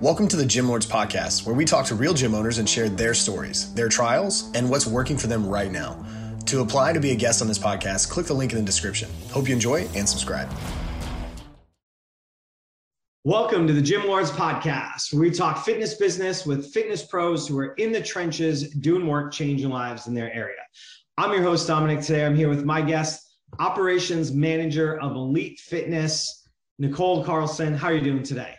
Welcome to the Gym Lords Podcast, where we talk to real gym owners and share their stories, their trials, and what's working for them right now. To apply to be a guest on this podcast, click the link in the description. Hope you enjoy and subscribe. Welcome to the Gym Lords Podcast, where we talk fitness business with fitness pros who are in the trenches doing work, changing lives in their area. I'm your host, Dominic. Today I'm here with my guest, Operations Manager of Elite Fitness, Nichole Carlson. How are you doing today?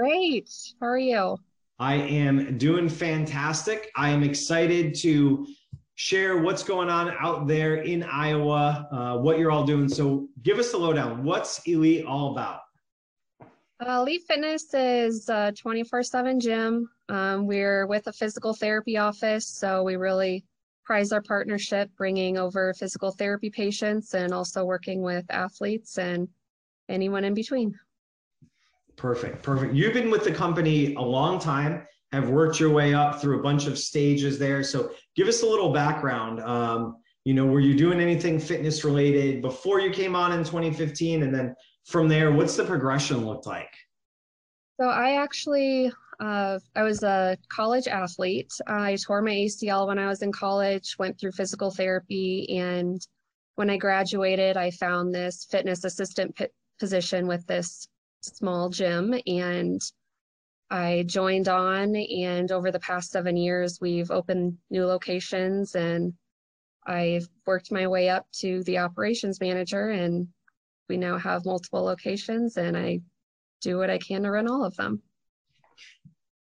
Great. How are you? I am doing fantastic. I am excited to share what's going on out there in Iowa, uh, what you're all doing. So, give us the lowdown. What's Elite all about? Uh, Elite Fitness is a 24 7 gym. Um, we're with a physical therapy office, so we really prize our partnership, bringing over physical therapy patients and also working with athletes and anyone in between. Perfect, perfect. You've been with the company a long time, have worked your way up through a bunch of stages there. So give us a little background. Um, you know, were you doing anything fitness related before you came on in 2015? And then from there, what's the progression looked like? So I actually, uh, I was a college athlete. I tore my ACL when I was in college, went through physical therapy, and when I graduated, I found this fitness assistant position with this small gym and I joined on and over the past seven years we've opened new locations and I've worked my way up to the operations manager and we now have multiple locations and I do what I can to run all of them.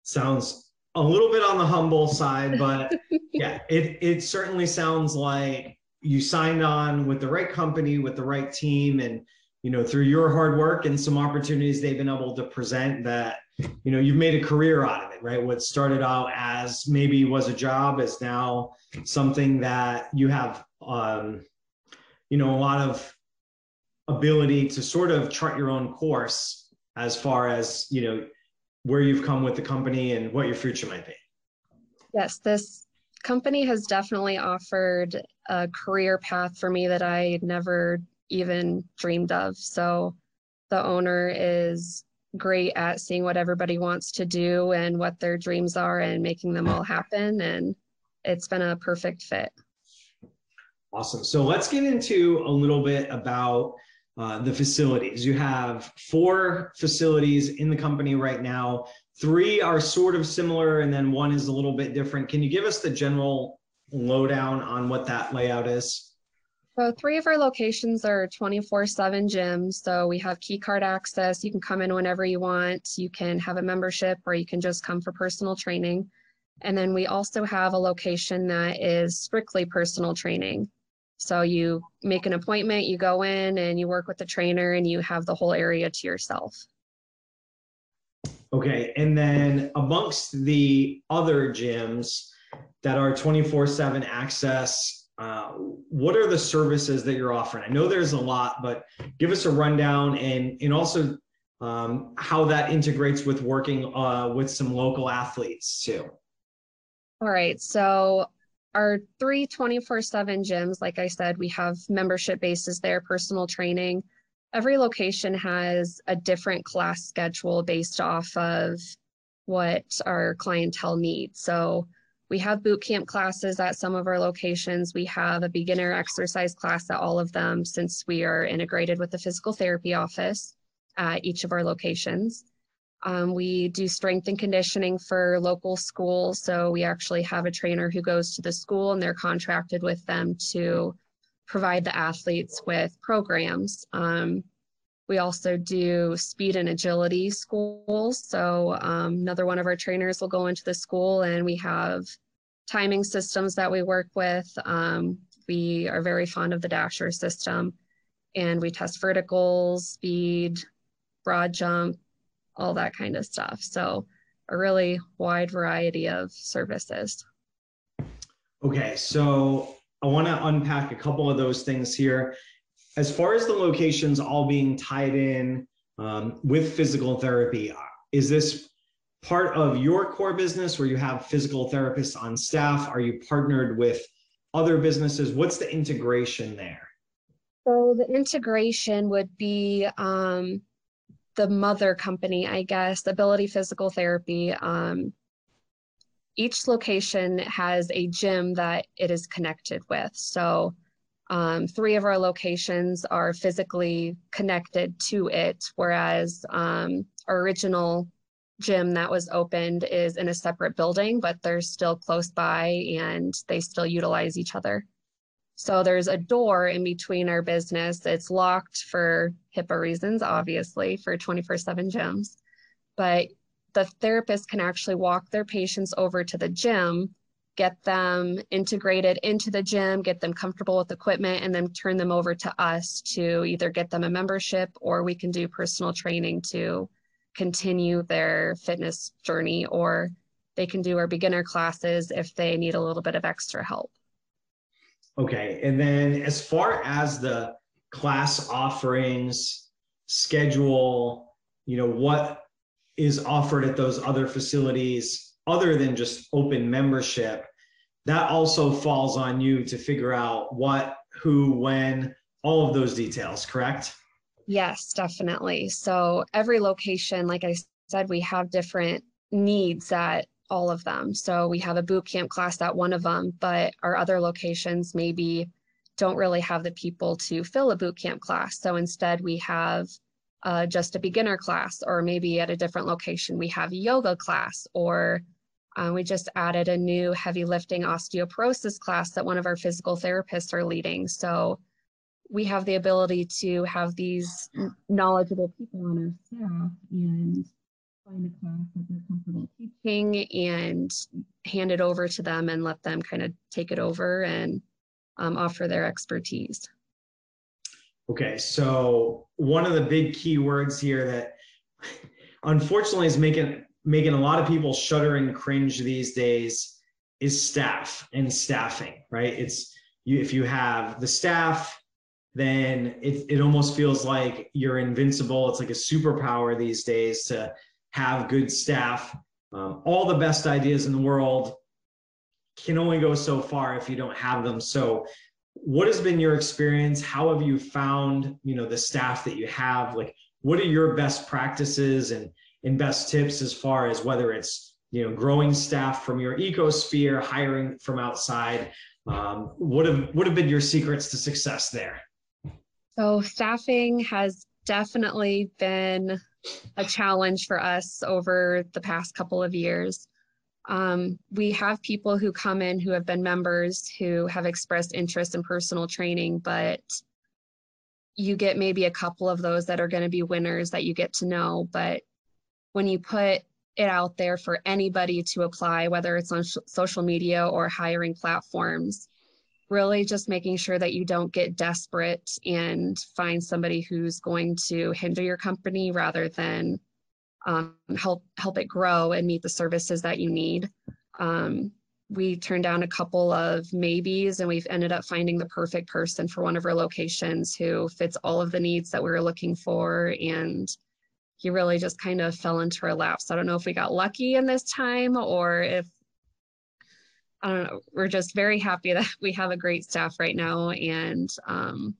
Sounds a little bit on the humble side, but yeah, it it certainly sounds like you signed on with the right company, with the right team and you know through your hard work and some opportunities they've been able to present that you know you've made a career out of it right? What started out as maybe was a job is now something that you have um, you know a lot of ability to sort of chart your own course as far as you know where you've come with the company and what your future might be. Yes this company has definitely offered a career path for me that i never even dreamed of. So the owner is great at seeing what everybody wants to do and what their dreams are and making them all happen. And it's been a perfect fit. Awesome. So let's get into a little bit about uh, the facilities. You have four facilities in the company right now. Three are sort of similar, and then one is a little bit different. Can you give us the general lowdown on what that layout is? So three of our locations are 24-7 gyms. So we have key card access. You can come in whenever you want. You can have a membership or you can just come for personal training. And then we also have a location that is strictly personal training. So you make an appointment, you go in and you work with the trainer and you have the whole area to yourself. Okay. And then amongst the other gyms that are 24 7 access, uh, what are the services that you're offering? I know there's a lot, but give us a rundown and and also um, how that integrates with working uh, with some local athletes too. All right, so our three 24/7 gyms, like I said, we have membership bases there, personal training. Every location has a different class schedule based off of what our clientele needs. So we have boot camp classes at some of our locations. We have a beginner exercise class at all of them since we are integrated with the physical therapy office at each of our locations. Um, we do strength and conditioning for local schools. So we actually have a trainer who goes to the school and they're contracted with them to provide the athletes with programs. Um, we also do speed and agility schools. So um, another one of our trainers will go into the school and we have timing systems that we work with. Um, we are very fond of the Dashr system and we test verticals, speed, broad jump, all that kind of stuff. So a really wide variety of services. Okay, so I want to unpack a couple of those things here as far as the locations all being tied in um, with physical therapy, is this part of your core business where you have physical therapists on staff? Are you partnered with other businesses? What's the integration there? So the integration would be um, the mother company, I guess, Ability Physical Therapy. Um, each location has a gym that it is connected with. So um, three of our locations are physically connected to it, whereas um, our original gym that was opened is in a separate building, but they're still close by and they still utilize each other. So there's a door in between our business. It's locked for HIPAA reasons, obviously, for 24 7 gyms. But the therapist can actually walk their patients over to the gym, get them integrated into the gym, get them comfortable with equipment, and then turn them over to us to either get them a membership or we can do personal training to continue their fitness journey, or they can do our beginner classes if they need a little bit of extra help. Okay. And then as far as the class offerings, schedule, you know, what is offered at those other facilities other than just open membership, that also falls on you to figure out what, who, when, all of those details, correct? Yes, definitely. So every location, like I said, we have different needs at all of them. So we have a boot camp class at one of them, but our other locations maybe don't really have the people to fill a boot camp class. So instead, we have uh, just a beginner class, or maybe at a different location, we have a yoga class, or uh, we just added a new heavy lifting osteoporosis class that one of our physical therapists are leading. So we have the ability to have these knowledgeable people on our staff and find a class that they're comfortable teaching and hand it over to them and let them kind of take it over and um, offer their expertise. Okay, so one of the big key words here that unfortunately is making making a lot of people shudder and cringe these days is staff and staffing, right? It's you if you have the staff then it, it almost feels like you're invincible. It's like a superpower these days to have good staff. Um, all the best ideas in the world can only go so far if you don't have them. So, what has been your experience? How have you found, you know, the staff that you have? Like, what are your best practices and best tips as far as whether it's you know growing staff from your ecosphere, hiring from outside? Um, what have what have been your secrets to success there? So, staffing has definitely been a challenge for us over the past couple of years. Um, we have people who come in who have been members who have expressed interest in personal training, but you get maybe a couple of those that are going to be winners that you get to know. But when you put it out there for anybody to apply, whether it's on social media or hiring platforms, really just making sure that you don't get desperate and find somebody who's going to hinder your company rather than um, help help it grow and meet the services that you need. Um, we turned down a couple of maybes and we've ended up finding the perfect person for one of our locations who fits all of the needs that we were looking for and he really just kind of fell into our lap. So I don't know if we got lucky in this time or if I don't know, we're just very happy that we have a great staff right now and um,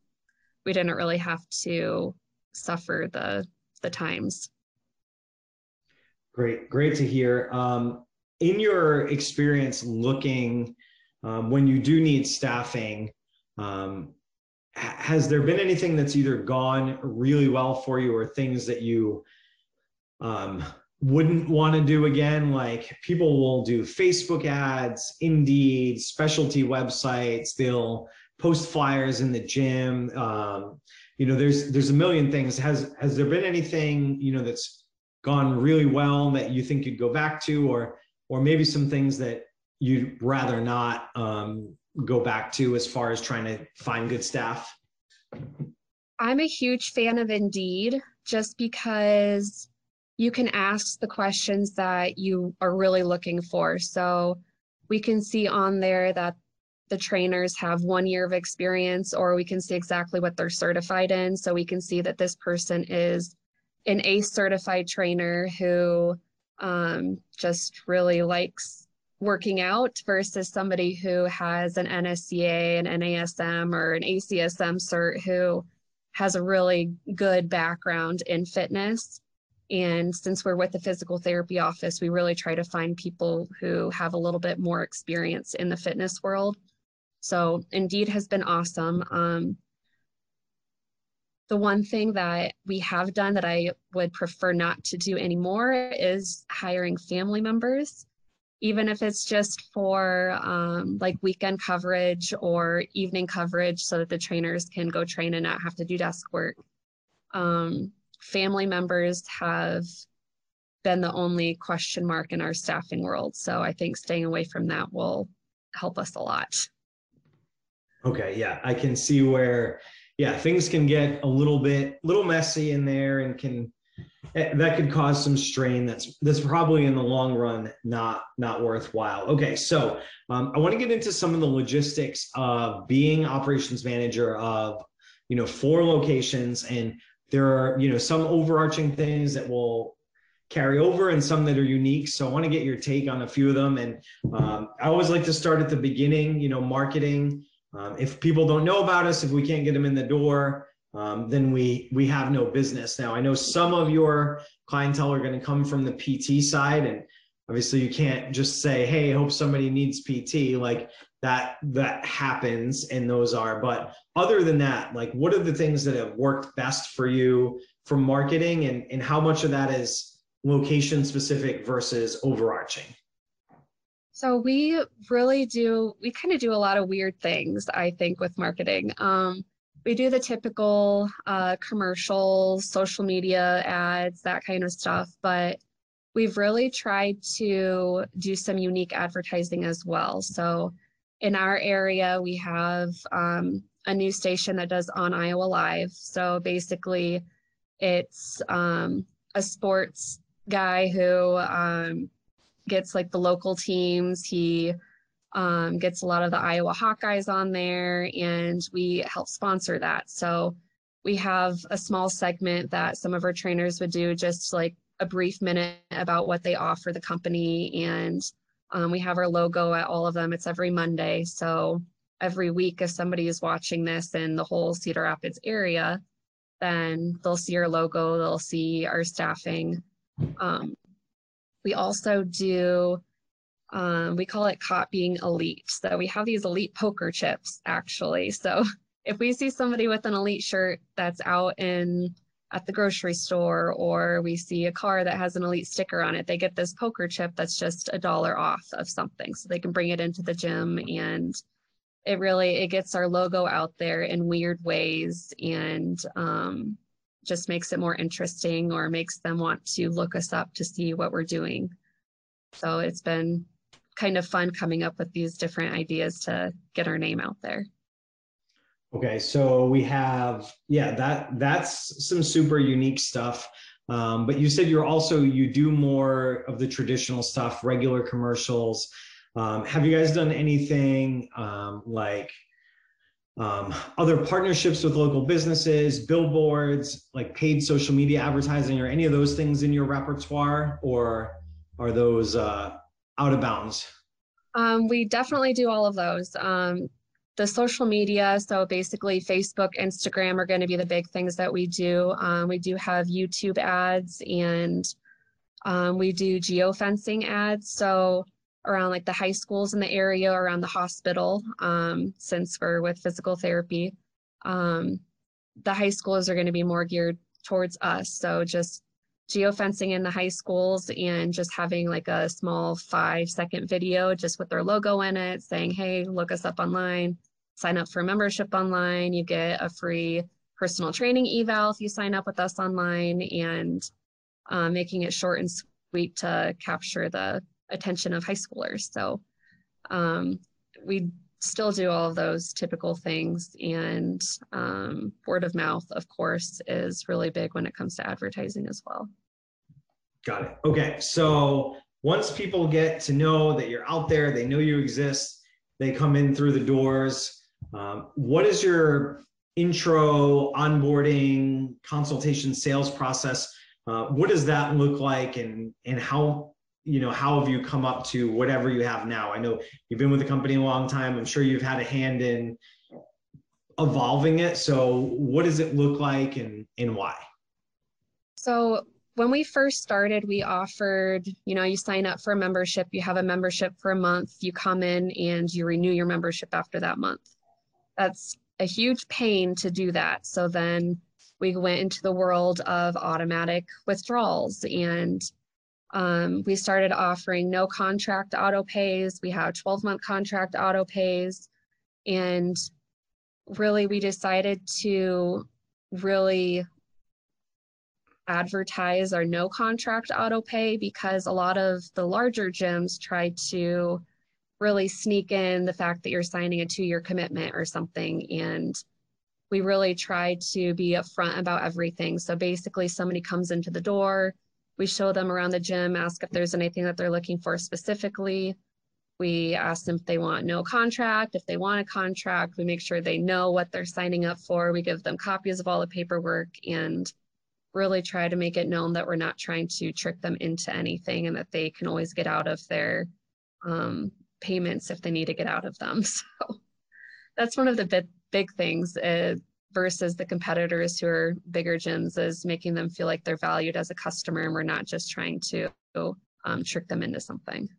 we didn't really have to suffer the the times. Great, great to hear. Um, in your experience looking um, when you do need staffing, um, has there been anything that's either gone really well for you or things that you um, wouldn't want to do again? Like people will do facebook ads indeed specialty websites. They'll post flyers in the gym. Um, you know there's there's a million things. Has has there been anything you know that's gone really well that you think you'd go back to or or maybe some things that you'd rather not um, go back to as far as trying to find good staff i'm a huge fan of indeed just because you can ask the questions that you are really looking for. So we can see on there that the trainers have one year of experience, or we can see exactly what they're certified in. So we can see that this person is an ACE certified trainer who um, just really likes working out versus somebody who has an NSCA, an NASM, or an ACSM cert who has a really good background in fitness And since we're with the physical therapy office, we really try to find people who have a little bit more experience in the fitness world. So Indeed has been awesome. Um, the one thing that we have done that I would prefer not to do anymore is hiring family members, even if it's just for um, like weekend coverage or evening coverage so that the trainers can go train and not have to do desk work. Um, family members have been the only question mark in our staffing world. So I think staying away from that will help us a lot. Okay, yeah, I can see where yeah, things can get a little bit little messy in there and can that could cause some strain that's that's probably in the long run not not worthwhile. Okay so um, i want to get into some of the logistics of being operations manager of you know four locations and there are you know some overarching things that will carry over and some that are unique. So i want to get your take on a few of them. And um, i always like to start at the beginning you know marketing. Um, if people don't know about us, if we can't get them in the door, um, then we we have no business. Now I know some of your clientele are going to come from the PT side, and obviously you can't just say, "Hey, I hope somebody needs PT." Like that that happens, and those are. But other than that, like what are the things that have worked best for you from marketing, and and how much of that is location specific versus overarching? So we really do, we kind of do a lot of weird things, I think, with marketing. Um, we do the typical uh, commercials, social media ads, that kind of stuff, but we've really tried to do some unique advertising as well. So in our area, we have um, a new station that does on Iowa Live. So basically, it's um, a sports guy who um, gets like the local teams. He um, gets a lot of the Iowa Hawkeyes on there, and we help sponsor that. So we have a small segment that some of our trainers would do, just like a brief minute about what they offer the company. And um, we have our logo at all of them. It's every Monday. So every week, if somebody is watching this in the whole Cedar Rapids area, then they'll see our logo, they'll see our staffing. Um, we also do, um, we call it being elite. So we have these elite poker chips actually. So if we see somebody with an elite shirt that's out in at the grocery store or we see a car that has an elite sticker on it, they get this poker chip that's just a dollar off of something. So they can bring it into the gym and it really it gets our logo out there in weird ways and um, just makes it more interesting or makes them want to look us up to see what we're doing. So it's been kind of fun coming up with these different ideas to get our name out there. Okay, so we have yeah that that's some super unique stuff. Um, but you said you're also you do more of the traditional stuff, regular commercials. Um, have you guys done anything um, like um, other partnerships with local businesses, billboards, like paid social media advertising, or any of those things in your repertoire, or are those uh, out of bounds? Um, we definitely do all of those. Um, the social media, so basically Facebook, Instagram are going to be the big things that we do. Um, we do have YouTube ads and um, we do geofencing ads. So around like the high schools in the area, around the hospital, um, since we're with physical therapy. Um, the high schools are going to be more geared towards us. So just geofencing in the high schools and just having like a small five second video just with their logo in it saying, hey, look us up online, sign up for membership online. You get a free personal training eval if you sign up with us online and uh, making it short and sweet to capture the attention of high schoolers. So um, we still do all of those typical things. And um, word of mouth, of course, is really big when it comes to advertising as well. Got it. Okay. So once people get to know that you're out there, they know you exist, they come in through the doors. Um, what is your intro onboarding consultation sales process? Uh, what does that look like and, and how you know how have you come up to whatever you have now i know you've been with the company a long time i'm sure you've had a hand in evolving it so what does it look like and and why so when we first started, we offered, you know, you sign up for a membership, you have a membership for a month, you come in and you renew your membership after that month. That's a huge pain to do that. So then we went into the world of automatic withdrawals and um, we started offering no contract auto pays. We have 12 month contract auto pays. And really, we decided to really advertise our no contract auto pay because a lot of the larger gyms try to really sneak in the fact that you're signing a two year commitment or something. And we really try to be upfront about everything. So basically, somebody comes into the door, we show them around the gym, ask if there's anything that they're looking for specifically. We ask them if they want no contract, if they want a contract. We make sure they know what they're signing up for. We give them copies of all the paperwork and really try to make it known that we're not trying to trick them into anything and that they can always get out of their um, payments if they need to get out of them. So that's one of the big, big things. Uh, versus the competitors who are bigger gyms is making them feel like they're valued as a customer and we're not just trying to um, trick them into something.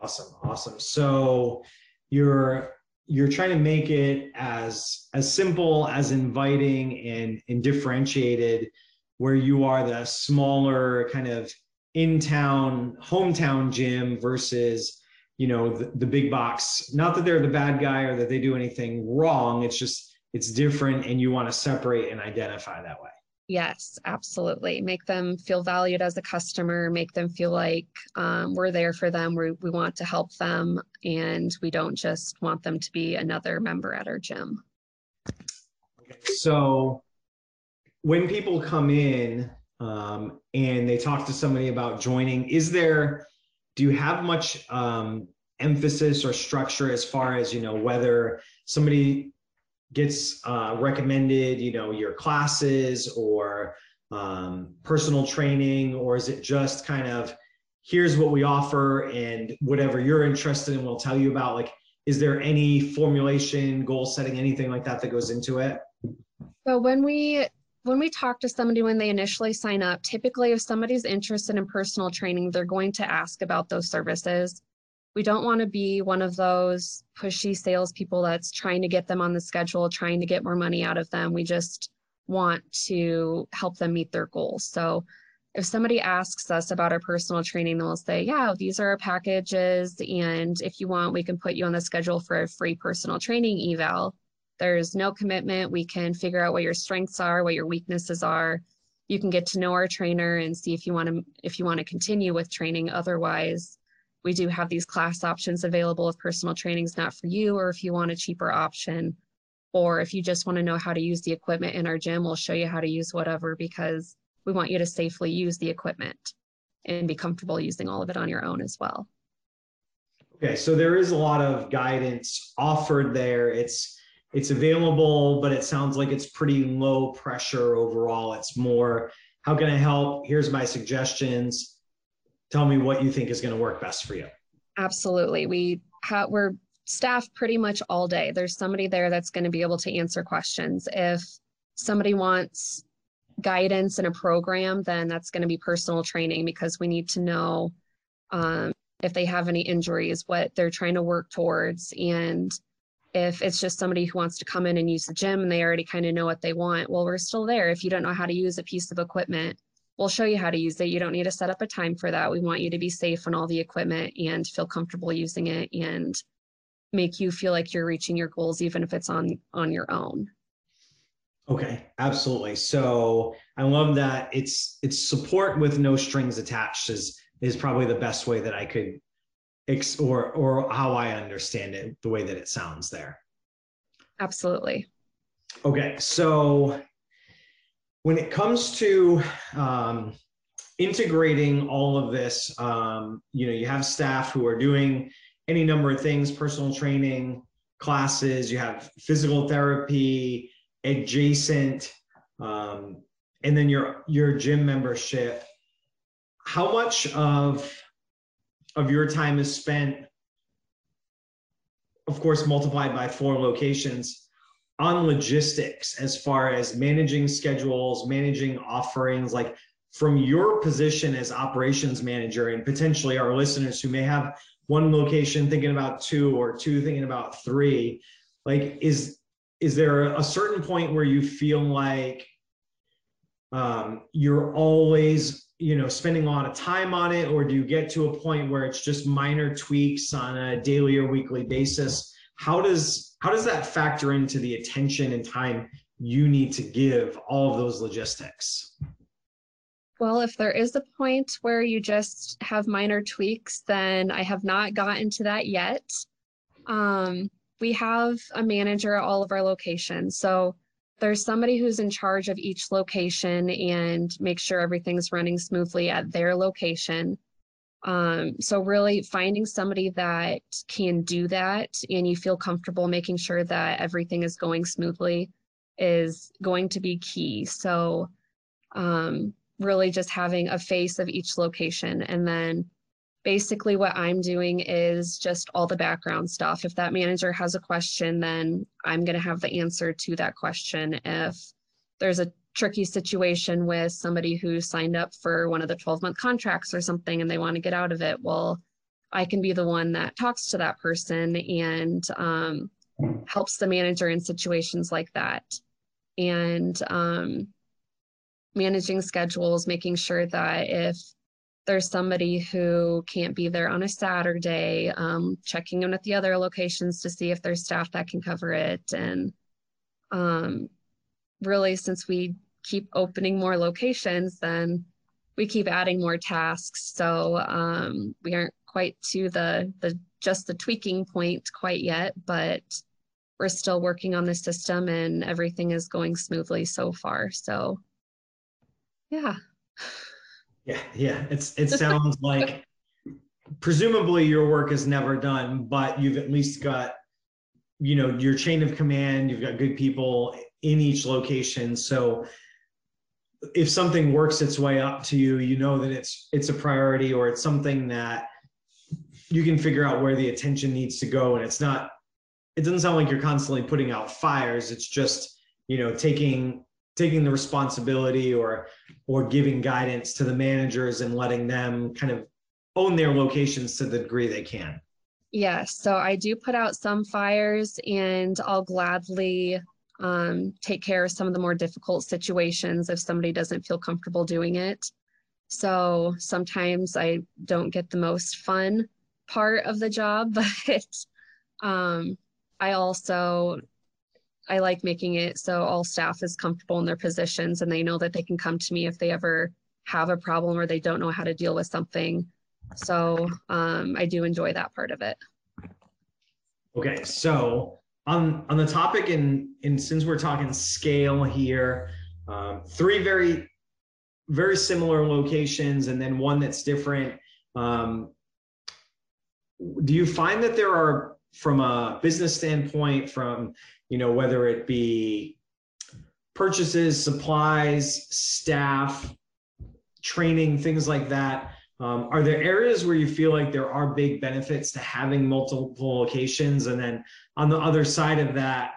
Awesome awesome. So you're you're trying to make it as as simple as inviting and and differentiated where you are the smaller kind of in town hometown gym versus you know the, the big box. Not that they're the bad guy or that they do anything wrong. It's just it's different and you want to separate and identify that way. Yes, absolutely. Make them feel valued as a customer, make them feel like um, we're there for them. We, we want to help them, and we don't just want them to be another member at our gym. So, when people come in um, and they talk to somebody about joining, is there, do you have much um, emphasis or structure as far as, you know, whether somebody gets uh, recommended, you know, your classes or um, personal training, or is it just kind of here's what we offer and whatever you're interested in, we'll tell you about? Like, is there any formulation, goal setting, anything like that that goes into it? So when we when we talk to somebody when they initially sign up, typically if somebody's interested in personal training, they're going to ask about those services we don't want to be one of those pushy salespeople that's trying to get them on the schedule, trying to get more money out of them. We just want to help them meet their goals. So if somebody asks us about our personal training, we'll say, Yeah, these are our packages. And if you want, we can put you on the schedule for a free personal training eval. There's no commitment. We can figure out what your strengths are, what your weaknesses are. You can get to know our trainer and see if you want to if you want to continue with training. Otherwise, we do have these class options available if personal training is not for you or if you want a cheaper option. Or if you just want to know how to use the equipment in our gym we'll show you how to use whatever because we want you to safely use the equipment and be comfortable using all of it on your own as well. Okay so there is a lot of guidance offered there. It's it's available but it sounds like it's pretty low pressure overall. It's more how can i help? Here's my suggestions tell me what you think is going to work best for you. Absolutely. We ha- we're staffed pretty much all day. There's somebody there that's going to be able to answer questions. If somebody wants guidance in a program, then that's going to be personal training because we need to know um, if they have any injuries, what they're trying to work towards. And if it's just somebody who wants to come in and use the gym and they already kind of know what they want, well, we're still there. If you don't know how to use a piece of equipment, we'll show you how to use it. You don't need to set up a time for that. We want you to be safe on all the equipment and feel comfortable using it and make you feel like you're reaching your goals even if it's on on your own. Okay, absolutely. So I love that it's it's support with no strings attached is is probably the best way that I could ex- or or how I understand it, the way that it sounds there. Absolutely. Okay, so when it comes to um, integrating all of this, um, you know, you have staff who are doing any number of things, personal training, classes, you have physical therapy, adjacent, um, and then your your gym membership. How much of of your time is spent, of course, multiplied by four locations on logistics as far as managing schedules, managing offerings, like from your position as operations manager and potentially our listeners who may have one location thinking about two or two thinking about three like is is there a certain point where you feel like um, you're always you know spending a lot of time on it or do you get to a point where it's just minor tweaks on a daily or weekly basis? How does how does that factor into the attention and time you need to give all of those logistics well, if there is a point where you just have minor tweaks, then I have not gotten to that yet. Um, we have a manager at all of our locations. So there's somebody who's in charge of each location and make sure everything's running smoothly at their location. Um, so really finding somebody that can do that and you feel comfortable making sure that everything is going smoothly is going to be key. So um, really just having a face of each location. And then basically what I'm doing is just all the background stuff. If that manager has a question, then I'm going to have the answer to that question. If there's a tricky situation with somebody who signed up for one of the 12 month contracts or something and they want to get out of it, well, I can be the one that talks to that person and um, helps the manager in situations like that. And um, managing schedules, making sure that if there's somebody who can't be there on a Saturday, um, checking in with the other locations to see if there's staff that can cover it. And um, really, since we keep opening more locations, then we keep adding more tasks. So um, we aren't quite to the the just the tweaking point quite yet, but we're still working on the system and everything is going smoothly so far. So yeah. Yeah, yeah. It's it sounds like presumably your work is never done, but you've at least got you know your chain of command, you've got good people in each location. So if something works its way up to you, you know that it's it's a priority or it's something that you can figure out where the attention needs to go and it's not it doesn't sound like you're constantly putting out fires it's just you know taking taking the responsibility or or giving guidance to the managers and letting them kind of own their locations to the degree they can. Yes, so I do put out some fires and I'll gladly um, take care of some of the more difficult situations if somebody doesn't feel comfortable doing it. So sometimes I don't get the most fun part of the job, but um, I also I like making it so all staff is comfortable in their positions and they know that they can come to me if they ever have a problem or they don't know how to deal with something. So um, I do enjoy that part of it. Okay, so on on the topic and and since we're talking scale here, um, three very very similar locations and then one that's different. Um, do you find that there are from a business standpoint, from you know, whether it be purchases, supplies, staff, training, things like that. Um, are there areas where you feel like there are big benefits to having multiple locations? And then on the other side of that,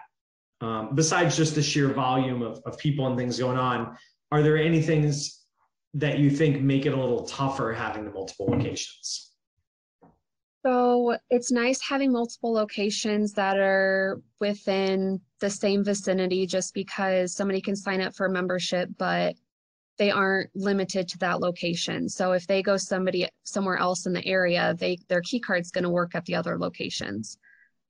um, besides just the sheer volume of, of people and things going on, are there any things that you think make it a little tougher having the multiple locations? So it's nice having multiple locations that are within the same vicinity just because somebody can sign up for a membership, but they aren't limited to that location. So if they go somebody somewhere else in the area, they their key card's going to work at the other locations.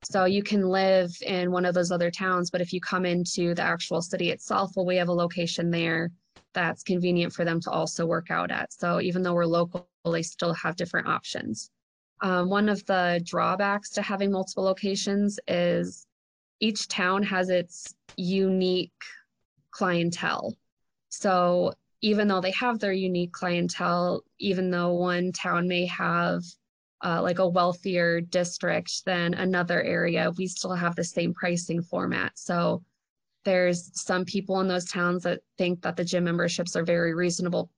So you can live in one of those other towns, but if you come into the actual city itself, well, we have a location there that's convenient for them to also work out at. So even though we're local, they still have different options. Um, one of the drawbacks to having multiple locations is each town has its unique clientele. So even though they have their unique clientele, even though one town may have uh, like a wealthier district than another area, we still have the same pricing format. So there's some people in those towns that think that the gym memberships are very reasonable.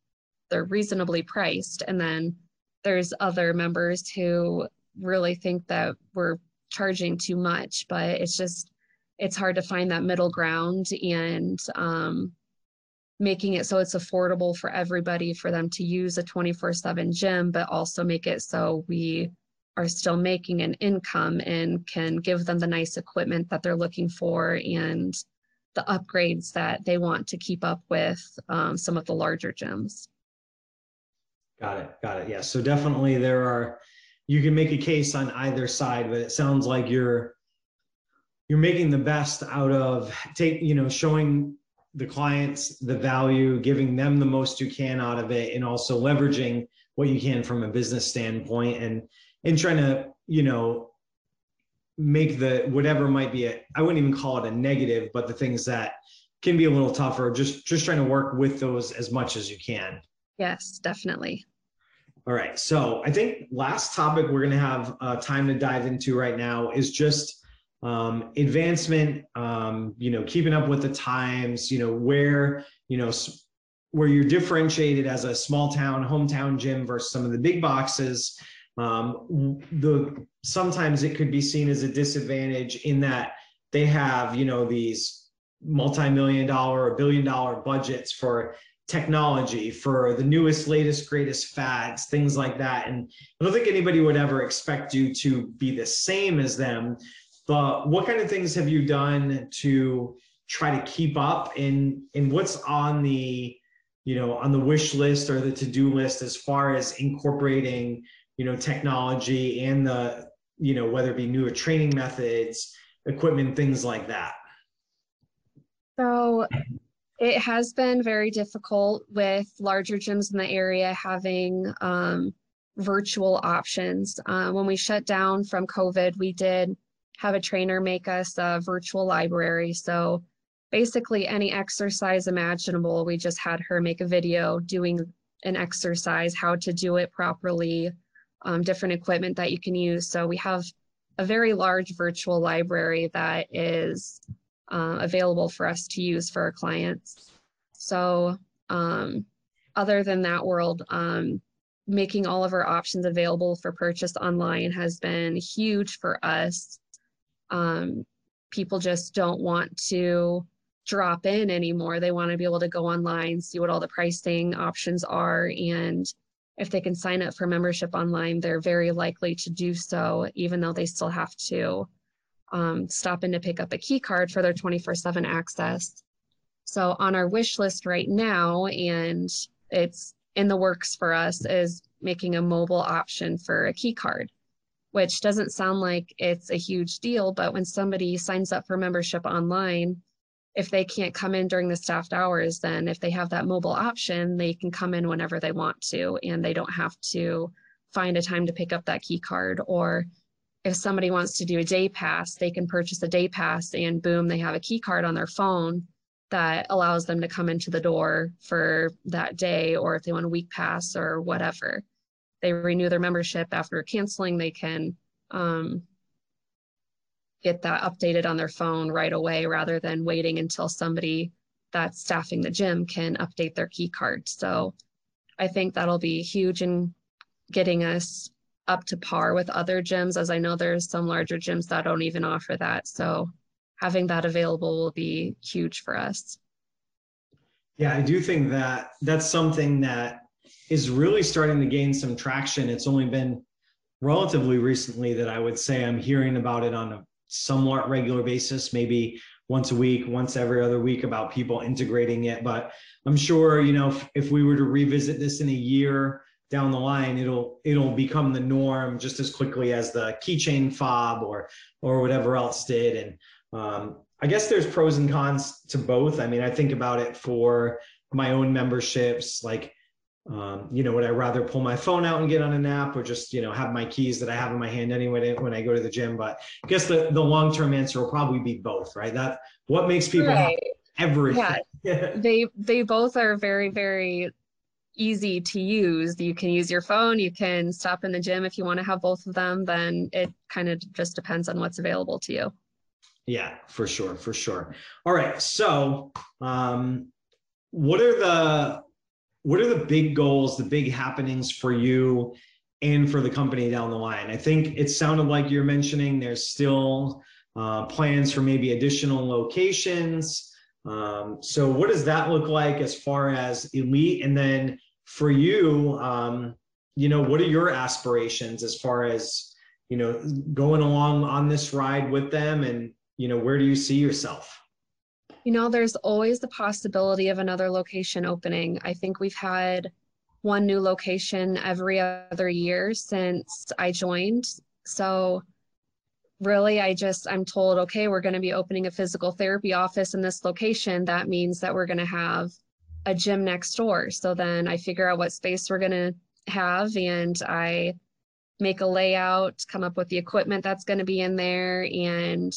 They're reasonably priced. And then there's other members who really think that we're charging too much, but it's just it's hard to find that middle ground and um, making it so it's affordable for everybody for them to use a 24 7 gym, but also make it so we are still making an income and can give them the nice equipment that they're looking for and the upgrades that they want to keep up with um, some of the larger gyms. Got it. Got it. Yeah. So definitely there are, you can make a case on either side, but it sounds like you're, you're making the best out of take, you know, showing the clients the value, giving them the most you can out of it, and also leveraging what you can from a business standpoint and, and trying to, you know, make the whatever might be a I wouldn't even call it a negative, but the things that can be a little tougher, just just trying to work with those as much as you can. Yes, definitely. All right. So I think last topic we're going to have uh, time to dive into right now is just um, advancement. Um, you know, keeping up with the times. You know, where you know where you're differentiated as a small town hometown gym versus some of the big boxes um, the sometimes it could be seen as a disadvantage in that they have you know these multi-million dollar or billion dollar budgets for technology for the newest latest greatest fads things like that and i don't think anybody would ever expect you to be the same as them but what kind of things have you done to try to keep up? In in what's on the you know on the wish list or the to-do list as far as incorporating you know technology and the you know whether it be newer training methods equipment things like that? So it has been very difficult with larger gyms in the area having um, virtual options. Uh, when we shut down from covid we did have a trainer make us a virtual library so basically any exercise imaginable we just had her make a video doing an exercise how to do it properly um, different equipment that you can use. So we have a very large virtual library that is uh, available for us to use for our clients. So um, other than that world, um, making all of our options available for purchase online has been huge for us. Um, people just don't want to drop in anymore. They want to be able to go online, see what all the pricing options are, and if they can sign up for membership online, they're very likely to do so, even though they still have to um, stop in to pick up a key card for their 24 7 access. So, on our wish list right now, and it's in the works for us, is making a mobile option for a key card, which doesn't sound like it's a huge deal, but when somebody signs up for membership online, if they can't come in during the staffed hours, then if they have that mobile option, they can come in whenever they want to, and they don't have to find a time to pick up that key card. Or if somebody wants to do a day pass, they can purchase a day pass and boom, they have a key card on their phone that allows them to come into the door for that day, or if they want a week pass or whatever. They renew their membership after canceling, they can um, get that updated on their phone right away rather than waiting until somebody that's staffing the gym can update their key card. So I think that'll be huge in getting us up to par with other gyms, as I know there's some larger gyms that don't even offer that. So having that available will be huge for us. Yeah, I do think that that's something that is really starting to gain some traction. It's only been relatively recently that I would say I'm hearing about it on a somewhat regular basis, maybe once a week, once every other week about people integrating it. But I'm sure, you know, if, if we were to revisit this in a year down the line, it'll it'll become the norm just as quickly as the keychain fob or or whatever else did. And um, I guess there's pros and cons to both. I mean, I think about it for my own memberships, like um, you know, would I rather pull my phone out and get on a nap or just, you know, have my keys that I have in my hand anyway when I go to the gym? But I guess the, the long term answer will probably be both, right? That what makes people right. everything. Yeah. they they both are very, very easy to use. You can use your phone, you can stop in the gym if you want to have both of them, then it kind of just depends on what's available to you. Yeah, for sure, for sure. All right. So um what are the what are the big goals, the big happenings for you and for the company down the line? I think it sounded like you're mentioning there's still uh, plans for maybe additional locations. Um, so, what does that look like as far as elite? And then for you, um, you know, what are your aspirations as far as you know going along on this ride with them, and you know, where do you see yourself? You know, there's always the possibility of another location opening. I think we've had one new location every other year since I joined. So really i just i'm told okay we're going to be opening a physical therapy office in this location that means that we're going to have a gym next door so then i figure out what space we're going to have and i make a layout come up with the equipment that's going to be in there and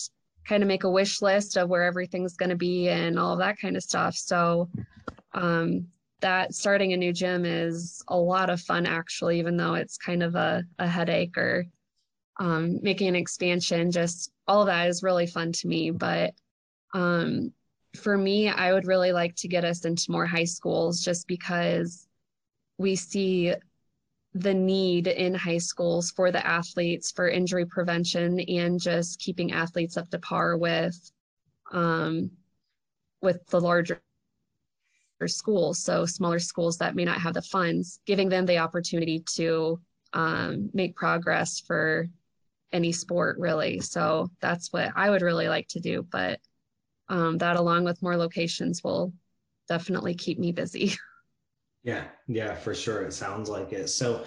kind of make a wish list of where everything's going to be and all of that kind of stuff so um, that starting a new gym is a lot of fun actually even though it's kind of a, a headache or um, making an expansion, just all that is really fun to me. But um, for me, I would really like to get us into more high schools just because we see the need in high schools for the athletes for injury prevention and just keeping athletes up to par with um, with the larger schools so smaller schools that may not have the funds giving them the opportunity to um, make progress for any sport really. So that's what I would really like to do. But um, that along with more locations will definitely keep me busy. Yeah, yeah, for sure. It sounds like it. So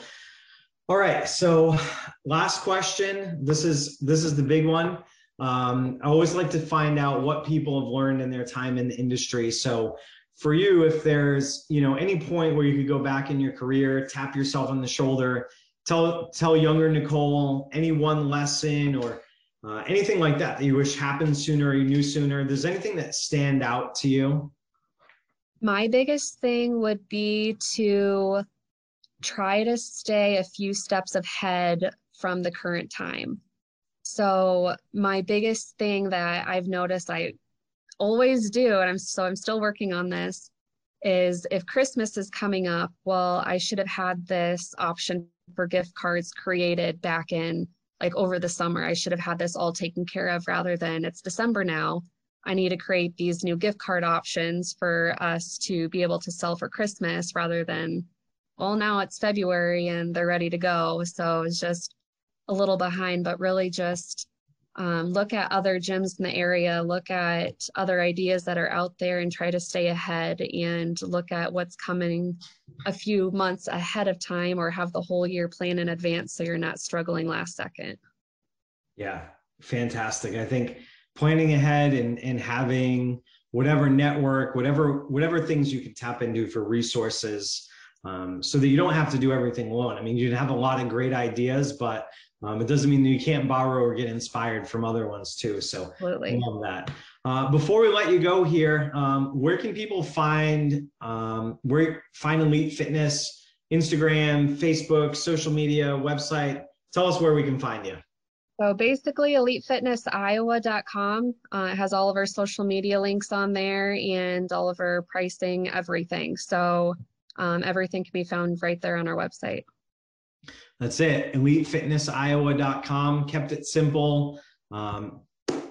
all right. So last question. This is this is the big one. Um, I always like to find out what people have learned in their time in the industry. So for you, if there's you know any point where you could go back in your career, tap yourself on the shoulder tell tell younger Nichole any one lesson or uh, anything like that that you wish happened sooner or you knew sooner. Does anything that stand out to you? My biggest thing would be to try to stay a few steps ahead from the current time. So my biggest thing that I've noticed I always do, and I'm so I'm still working on this, is if Christmas is coming up, well, I should have had this option for gift cards created back in like over the summer. I should have had this all taken care of rather than it's December now. I need to create these new gift card options for us to be able to sell for Christmas rather than, well, now it's February and they're ready to go. So it's just a little behind, but really just um, look at other gyms in the area, look at other ideas that are out there, and try to stay ahead and look at what's coming a few months ahead of time or have the whole year plan in advance so you're not struggling last second. Yeah, fantastic. I think planning ahead and, and having whatever network, whatever whatever things you can tap into for resources um, so that you don't have to do everything alone. I mean, you have a lot of great ideas, but um, it doesn't mean that you can't borrow or get inspired from other ones too. So Absolutely. Love that. Uh, before we let you go here, um, where can people find um, where find Elite Fitness? Instagram, Facebook, social media, website. Tell us where we can find you. So basically, elitefitnessiowa.com uh, has all of our social media links on there and all of our pricing, everything. So um, everything can be found right there on our website. That's it. EliteFitnessIowa.com. Kept it simple. Um,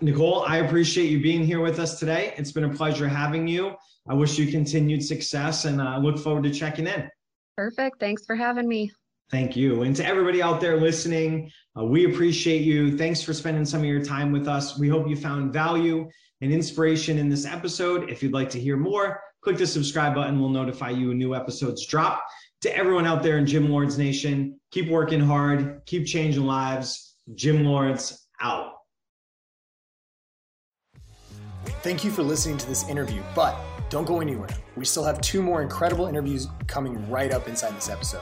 Nichole, I appreciate you being here with us today. It's been a pleasure having you. I wish you continued success and I uh, look forward to checking in. Perfect. Thanks for having me. Thank you. And to everybody out there listening, uh, we appreciate you. Thanks for spending some of your time with us. We hope you found value and inspiration in this episode. If you'd like to hear more, click the subscribe button. We'll notify you when new episodes drop. To everyone out there in Gym Lords Nation, keep working hard, keep changing lives. Gym Lords out. Thank you for listening to this interview, but don't go anywhere. We still have two more incredible interviews coming right up inside this episode.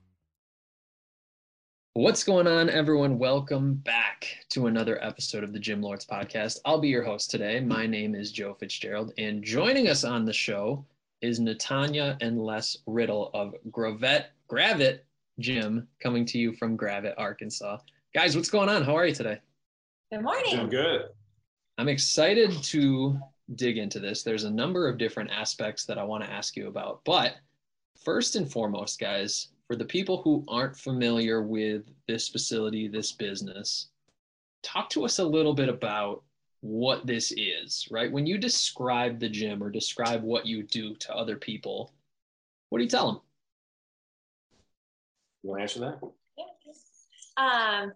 What's going on, everyone? Welcome back to another episode of the Gym Lords podcast. I'll be your host today. My name is Joe Fitzgerald, and joining us on the show is Natanya and Les Riddle of Gravette Gravette Gym, coming to you from Gravette, Arkansas. Guys, what's going on? How are you today? Good morning. I'm good. I'm excited to dig into this. There's a number of different aspects that I want to ask you about. But first and foremost, guys, for the people who aren't familiar with this facility, this business, talk to us a little bit about what this is, right? When you describe the gym or describe what you do to other people, what do you tell them? You want to answer that? Um,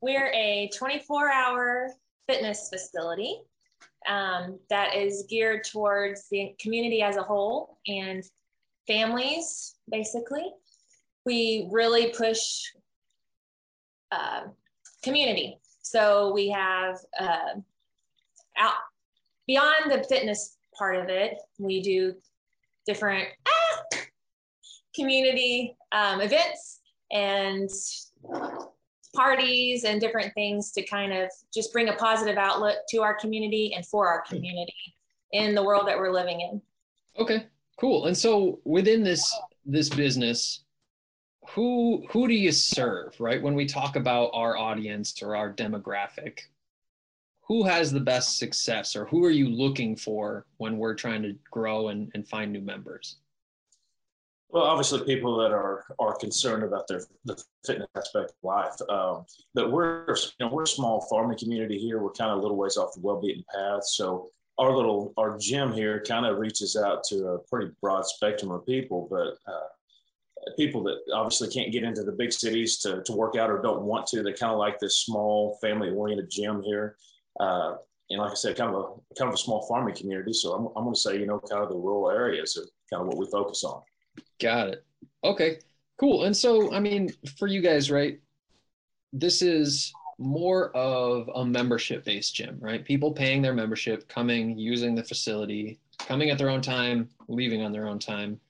we're a 24 hour fitness facility um, that is geared towards the community as a whole and families, basically. We really push uh, community. So we have uh, out beyond the fitness part of it, we do different ah, community um, events and parties and different things to kind of just bring a positive outlook to our community and for our community in the world that we're living in. Okay, cool. And so within this this business, who who do you serve, right? When we talk about our audience or our demographic, who has the best success or who are you looking for when we're trying to grow and, and find new members? Well, obviously, people that are are concerned about their the fitness aspect of life. Um, but we're you know we're a small farming community here. We're kind of a little ways off the well beaten path. So our little our gym here kind of reaches out to a pretty broad spectrum of people. But uh, people that obviously can't get into the big cities to to work out or don't want to, they kind of like this small family oriented gym here. Uh, and like I said, kind of a kind of a small farming community. So I'm, I'm going to say, you know, kind of the rural areas are kind of what we focus on. Got it. Okay, cool. And so, I mean, for you guys, right, this is more of a membership based gym, right? People paying their membership, coming, using the facility, coming at their own time, leaving on their own time.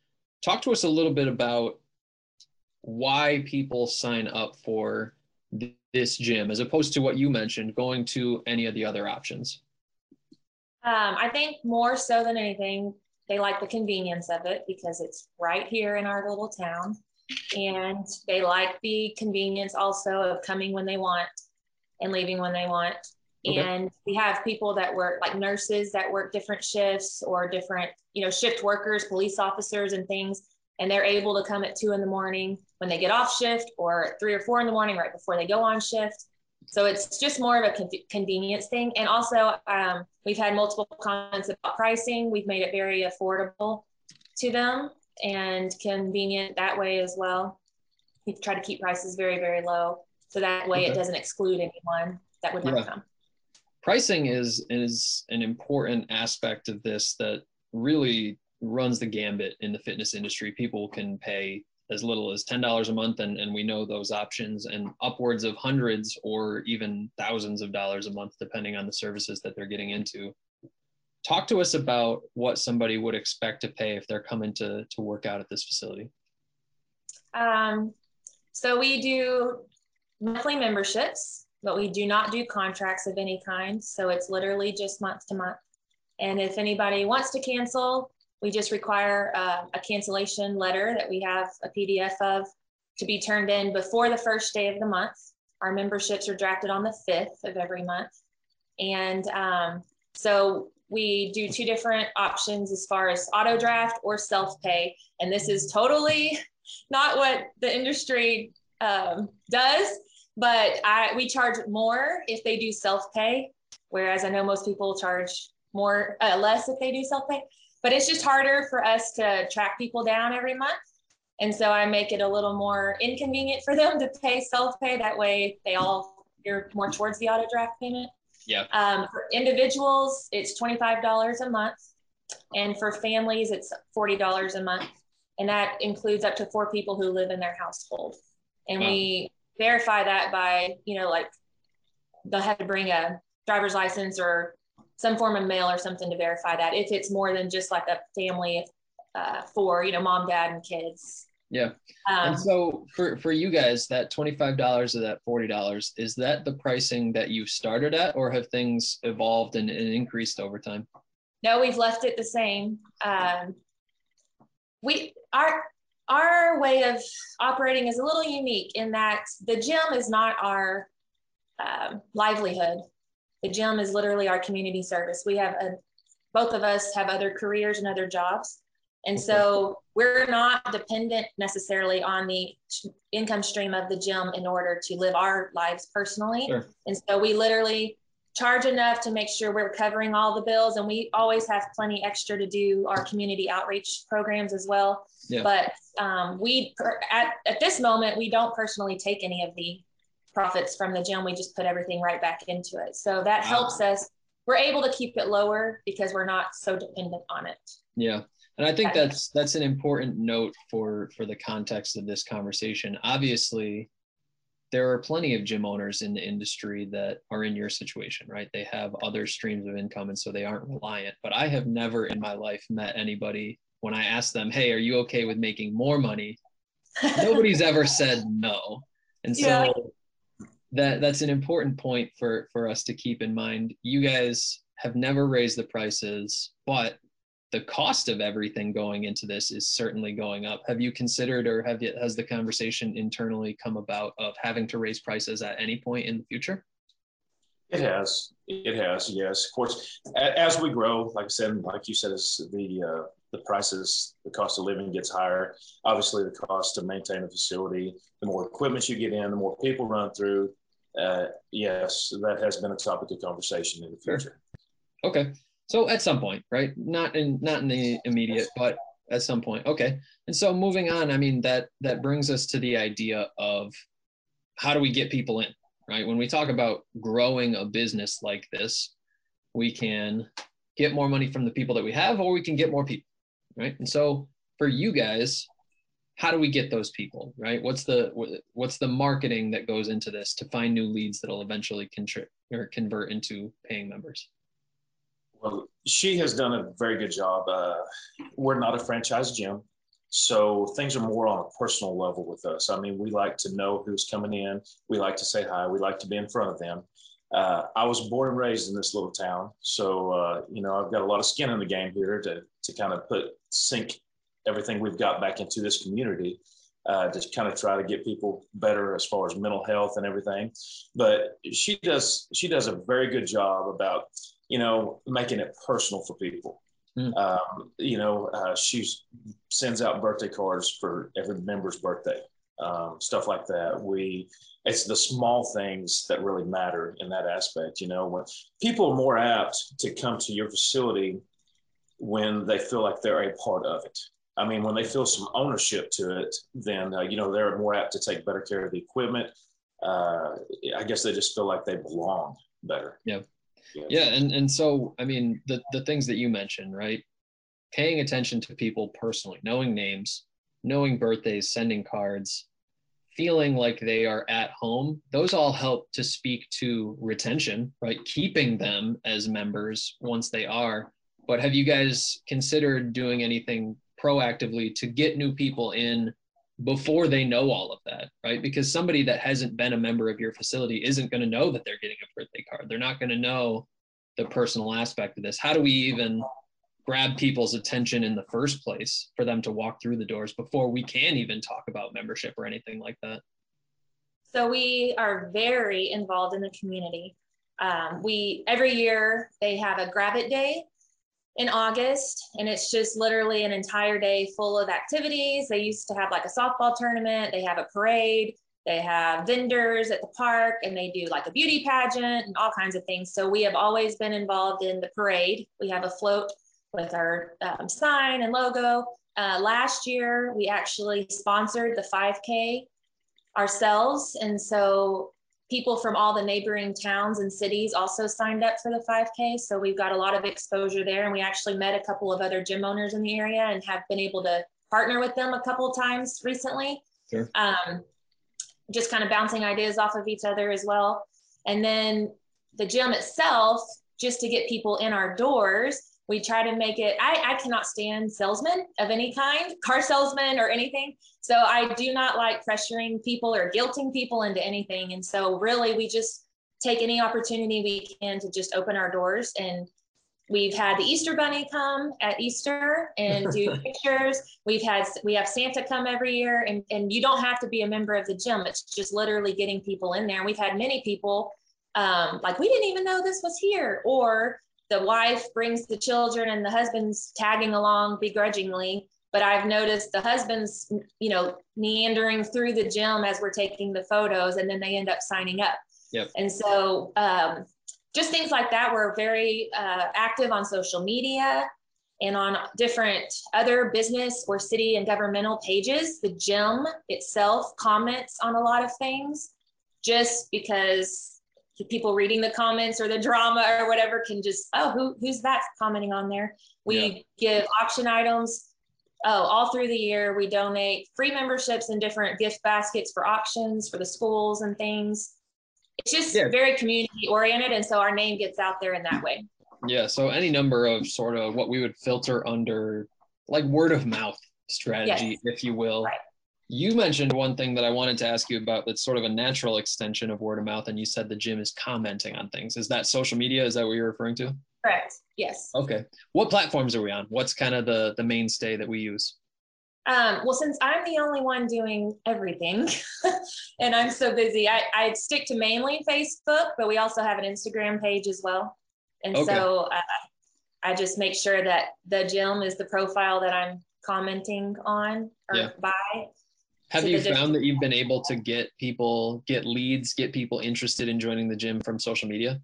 Talk to us a little bit about why people sign up for this gym as opposed to what you mentioned, going to any of the other options. Um, I think more so than anything, they like the convenience of it because it's right here in our little town. And they like the convenience also of coming when they want and leaving when they want. Okay. And we have people that work like nurses that work different shifts or different, you know, shift workers, police officers, and things. And they're able to come at two in the morning when they get off shift or three or four in the morning right before they go on shift. So it's just more of a con- convenience thing. And also, um, we've had multiple comments about pricing. We've made it very affordable to them and convenient that way as well. We try to keep prices very, very low. So that way okay. it doesn't exclude anyone that would want yeah. to come. Pricing is is an important aspect of this that really runs the gambit in the fitness industry. People can pay as little as $10 a month and, and we know those options and upwards of hundreds or even thousands of dollars a month depending on the services that they're getting into. Talk to us about what somebody would expect to pay if they're coming to, to work out at this facility. Um, so we do monthly memberships but we do not do contracts of any kind so it's literally just month to month and if anybody wants to cancel we just require uh, a cancellation letter that we have a PDF of to be turned in before the first day of the month. Our memberships are drafted on the 5th of every month. And um, so we do two different options as far as auto draft or self pay. And this is totally not what the industry um, does, but I, we charge more if they do self pay, whereas I know most people charge more, uh, less if they do self pay but it's just harder for us to track people down every month. And so I make it a little more inconvenient for them to pay self-pay. That way they all you're more towards the auto draft payment. Yeah. Um, for individuals, it's $25 a month. And for families, it's $40 a month. And that includes up to four people who live in their household. And wow. we verify that by, you know, like they'll have to bring a driver's license or some form of mail or something to verify that if it's more than just like a family uh, for you know mom dad and kids. Yeah. Um, and so for for you guys that $25 or that $40 is that the pricing that you started at or have things evolved and, and increased over time? No we've left it the same. Um, we our our way of operating is a little unique in that the gym is not our um, livelihood. The gym is literally our community service. We have a, both of us have other careers and other jobs. And so we're not dependent necessarily on the income stream of the gym in order to live our lives personally. Sure. And so we literally charge enough to make sure we're covering all the bills. And we always have plenty extra to do our community outreach programs as well. Yeah. But um, we, at, at this moment, we don't personally take any of the profits from the gym. We just put everything right back into it. So that helps us. We're able to keep it lower because we're not so dependent on it. Yeah and i think that's that's an important note for for the context of this conversation obviously there are plenty of gym owners in the industry that are in your situation right? They have other streams of income and so they aren't reliant. But i have never in my life met anybody when i ask them hey are you okay with making more money? Nobody's ever said no. And so yeah. that that's an important point for for us to keep in mind. You guys have never raised the prices but the cost of everything going into this is certainly going up. Have you considered or have you, has the conversation internally come about of having to raise prices at any point in the future? It has. It has. Yes, of course. As we grow, like I said, like you said, as the uh, the prices, the cost of living gets higher. Obviously, the cost to maintain a facility, the more equipment you get in, the more people run through. Uh, yes, that has been a topic of conversation in the future. Okay. So at some point, right? Not in not in the immediate, but at some point. Okay. And so moving on, I mean that that brings us to the idea of how do we get people in, right? When we talk about growing a business like this, we can get more money from the people that we have or we can get more people, right? And so for you guys, how do we get those people, right? What's the what's the marketing that goes into this to find new leads that'll eventually contribute or convert into paying members? She has done a very good job. Uh, we're not a franchise gym, so things are more on a personal level with us. I mean, we like to know who's coming in. We like to say hi. We like to be in front of them. Uh, I was born and raised in this little town, so uh, you know I've got a lot of skin in the game here to to kind of put sink everything we've got back into this community. Uh, to kind of try to get people better as far as mental health and everything. But she does she does a very good job about you know, making it personal for people. Mm. Um, you know, uh, she sends out birthday cards for every member's birthday, um, stuff like that. We, it's the small things that really matter in that aspect. You know, when people are more apt to come to your facility when they feel like they're a part of it. I mean, when they feel some ownership to it, then uh, you know they're more apt to take better care of the equipment. Uh, I guess they just feel like they belong better. Yeah. And and so I mean the the things that you mentioned, right? Paying attention to people personally, knowing names, knowing birthdays, sending cards, feeling like they are at home, those all help to speak to retention, right? Keeping them as members once they are. But have you guys considered doing anything proactively to get new people in before they know all of that, right? Because somebody that hasn't been a member of your facility isn't going to know that they're getting a birthday card. They're not going to know the personal aspect of this. How do we even grab people's attention in the first place for them to walk through the doors before we can even talk about membership or anything like that? So we are very involved in the community. Um, we every year they have a Gravette Day in August, and it's just literally an entire day full of activities. They used to have like a softball tournament, they have a parade, they have vendors at the park, and they do like a beauty pageant and all kinds of things. So we have always been involved in the parade. We have a float with our um, sign and logo. Uh, last year, we actually sponsored the 5K ourselves. And so people from all the neighboring towns and cities also signed up for the 5K. So we've got a lot of exposure there. And we actually met a couple of other gym owners in the area and have been able to partner with them a couple of times recently. Sure. Um, just kind of bouncing ideas off of each other as well. And then the gym itself, just to get people in our doors, we try to make it I, I cannot stand salesmen of any kind car salesmen or anything so i do not like pressuring people or guilting people into anything and so really we just take any opportunity we can to just open our doors and we've had the Easter Bunny come at Easter and do pictures. We've had we have Santa come every year, and and you don't have to be a member of the gym. It's just literally getting people in there. We've had many people um, like we didn't even know this was here, or the wife brings the children and the husband's tagging along begrudgingly. But I've noticed the husband's, you know, meandering through the gym as we're taking the photos, and then they end up signing up. Yep. And so um, just things like that. We're very uh, active on social media and on different other business or city and governmental pages. The gym itself comments on a lot of things just because people reading the comments or the drama or whatever can just, oh, who, who's that commenting on there? We yeah. give auction items. Oh, all through the year, we donate free memberships and different gift baskets for auctions for the schools and things it's just yeah. very community oriented and so our name gets out there in that way yeah so any number of sort of what we would filter under like word of mouth strategy yes. if you will right. You mentioned one thing that i wanted to ask you about that's sort of a natural extension of word of mouth and you said the gym is commenting on things is that social media is that what you're referring to correct yes okay what platforms are we on what's kind of the the mainstay that we use um, well, since I'm the only one doing everything and I'm so busy, I, I stick to mainly Facebook, but we also have an Instagram page as well. And okay. so uh, I just make sure that the gym is the profile that I'm commenting on or yeah. by. Have so you found that you've been able to get people, get leads, get people interested in joining the gym from social media?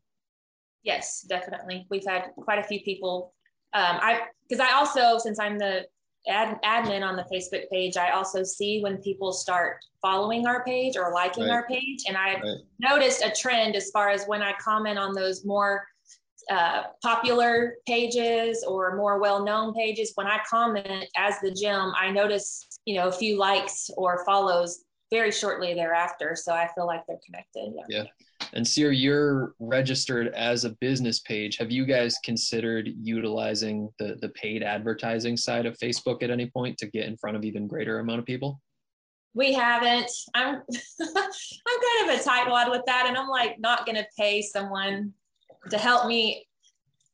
Yes, definitely. We've had quite a few people. Um, I because I also since I'm the ad, admin on the Facebook page, I also see when people start following our page or liking right. our page. And I've right. noticed a trend as far as when I comment on those more uh, popular pages or more well-known pages, when I comment as the gym, I notice, you know, a few likes or follows very shortly thereafter. So I feel like they're connected. Yeah. yeah. And Sierra, you're registered as a business page. Have you guys considered utilizing the, the paid advertising side of Facebook at any point to get in front of even greater amount of people? We haven't. I'm I'm kind of a tightwad with that, and I'm like not going to pay someone to help me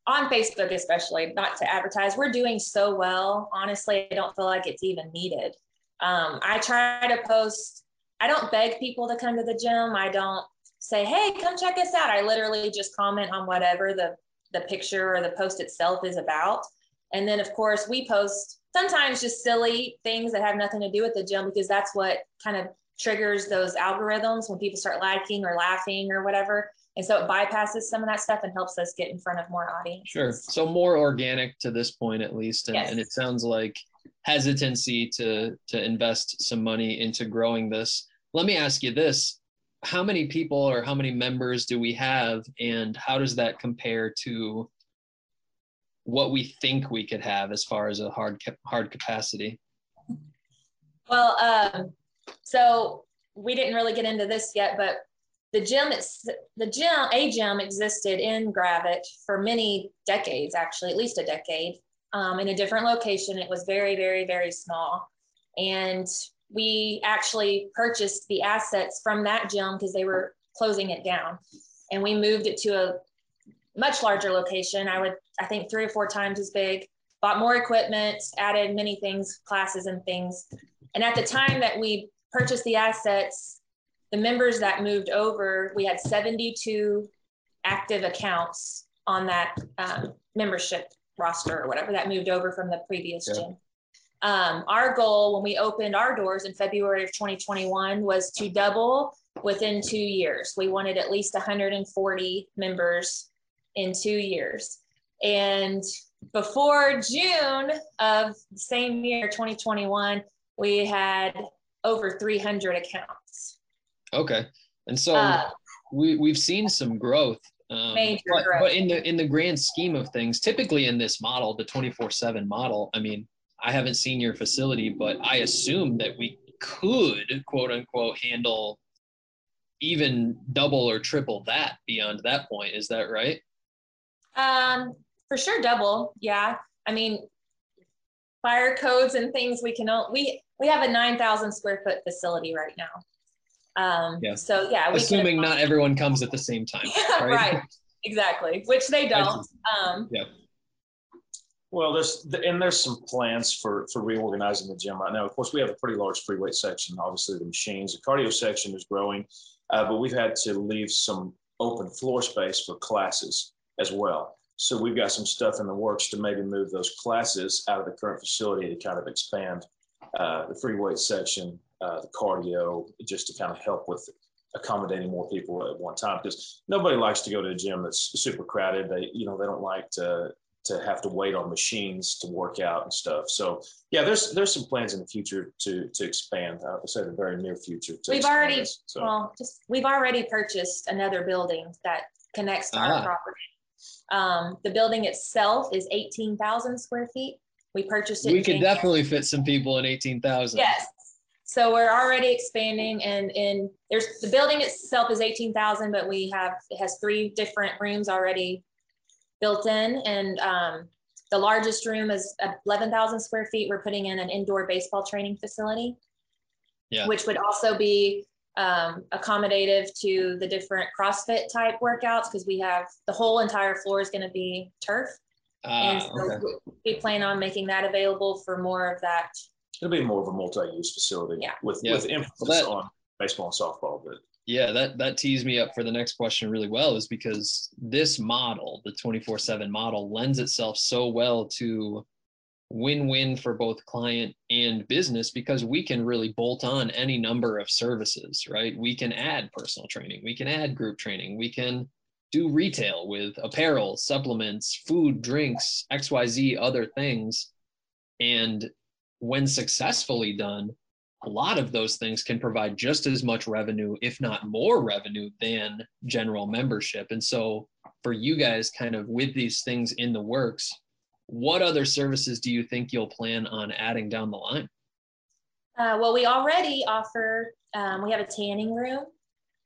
on Facebook, especially not to advertise. We're doing so well. Honestly, I don't feel like it's even needed. Um, I try to post. I don't beg people to come to the gym. I don't say, hey, come check us out. I literally just comment on whatever the, the picture or the post itself is about. And then, of course, we post sometimes just silly things that have nothing to do with the gym because that's what kind of triggers those algorithms when people start liking or laughing or whatever. And so it bypasses some of that stuff and helps us get in front of more audience. Sure. So more organic to this point, at least. And, yes. and it sounds like hesitancy to to invest some money into growing this. Let me ask you this how many people or how many members do we have and how does that compare to what we think we could have as far as a hard hard capacity well um, so we didn't really get into this yet but the gym the gym a gym existed in Gravette for many decades actually at least a decade um, in a different location it was very very very small and we actually purchased the assets from that gym because they were closing it down. And we moved it to a much larger location. I would, I think, three or four times as big, bought more equipment, added many things, classes and things. And at the time that we purchased the assets, the members that moved over, we had 72 active accounts on that um, membership roster or whatever that moved over from the previous gym. Um, our goal when we opened our doors in February of 2021 was to double within two years. We wanted at least 140 members in two years. And before June of the same year, 2021, we had over 300 accounts. Okay. And so uh, we, we've seen some growth. Um, major but, growth. But in the in the grand scheme of things, typically in this model, the 24/7 model, I mean, I haven't seen your facility, but I assume that we could quote unquote handle even double or triple that beyond that point. Is that right? Um, for sure, double. Yeah. I mean, fire codes and things we can we we have a 9,000 square foot facility right now. Um, yeah. So yeah, assuming not everyone comes at the same time. right? right. Exactly. Which they don't. Um, yeah. Well, there's and there's some plans for for reorganizing the gym right now. Of course, we have a pretty large free weight section. Obviously, the machines, the cardio section is growing, uh, but we've had to leave some open floor space for classes as well. So we've got some stuff in the works to maybe move those classes out of the current facility to kind of expand uh, the free weight section, uh, the cardio, just to kind of help with accommodating more people at one time. Because nobody likes to go to a gym that's super crowded. They, you know, they don't like to to have to wait on machines to work out and stuff. So yeah, there's there's some plans in the future to to expand. I would say the very near future. we've already this, so. well, just we've already purchased another building that connects to ah. our property. Um, the building itself is eighteen thousand square feet. We purchased it. We could definitely fit some people in eighteen thousand. Yes. So we're already expanding, and and there's the building itself is eighteen thousand, but we have it has three different rooms already built in, and um, the largest room is 11,000 square feet. We're putting in an indoor baseball training facility, yeah. which would also be um, accommodative to the different CrossFit type workouts because we have the whole entire floor is going to be turf. Uh, and so okay. we plan on making that available for more of that. It'll be more of a multi-use facility yeah. with, yeah. with emphasis well, that, on baseball and softball, but yeah, that that tees me up for the next question really well is because this model, the 24/7 model lends itself so well to win-win for both client and business because we can really bolt on any number of services, right? We can add personal training, we can add group training, we can do retail with apparel, supplements, food, drinks, XYZ other things. And when successfully done, a lot of those things can provide just as much revenue, if not more revenue, than general membership. And so, for you guys, kind of with these things in the works, what other services do you think you'll plan on adding down the line? Uh, well, we already offer, um, we have a tanning room.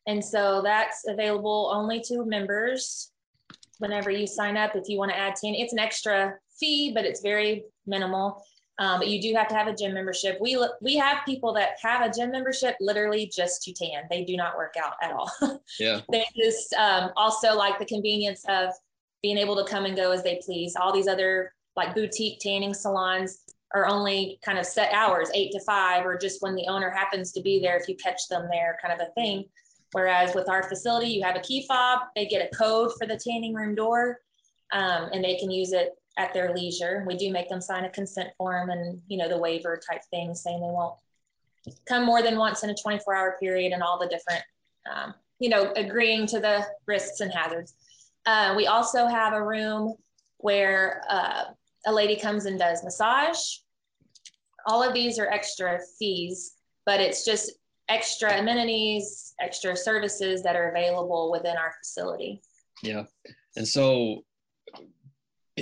And so that's available only to members whenever you sign up. If you want to add tanning, it's an extra fee, but it's very minimal. Um, but you do have to have a gym membership. We we have people that have a gym membership literally just to tan. They do not work out at all. Yeah. they just um, also like the convenience of being able to come and go as they please. All these other like boutique tanning salons are only kind of set hours, eight to five, or just when the owner happens to be there, if you catch them there, kind of a thing. Whereas with our facility, you have a key fob, they get a code for the tanning room door, um, and they can use it at their leisure. We do make them sign a consent form and, you know, the waiver type thing saying they won't come more than once in a 24 hour period and all the different, um, you know, agreeing to the risks and hazards. Uh, we also have a room where uh, a lady comes and does massage. All of these are extra fees, but it's just extra amenities, extra services that are available within our facility. Yeah. And so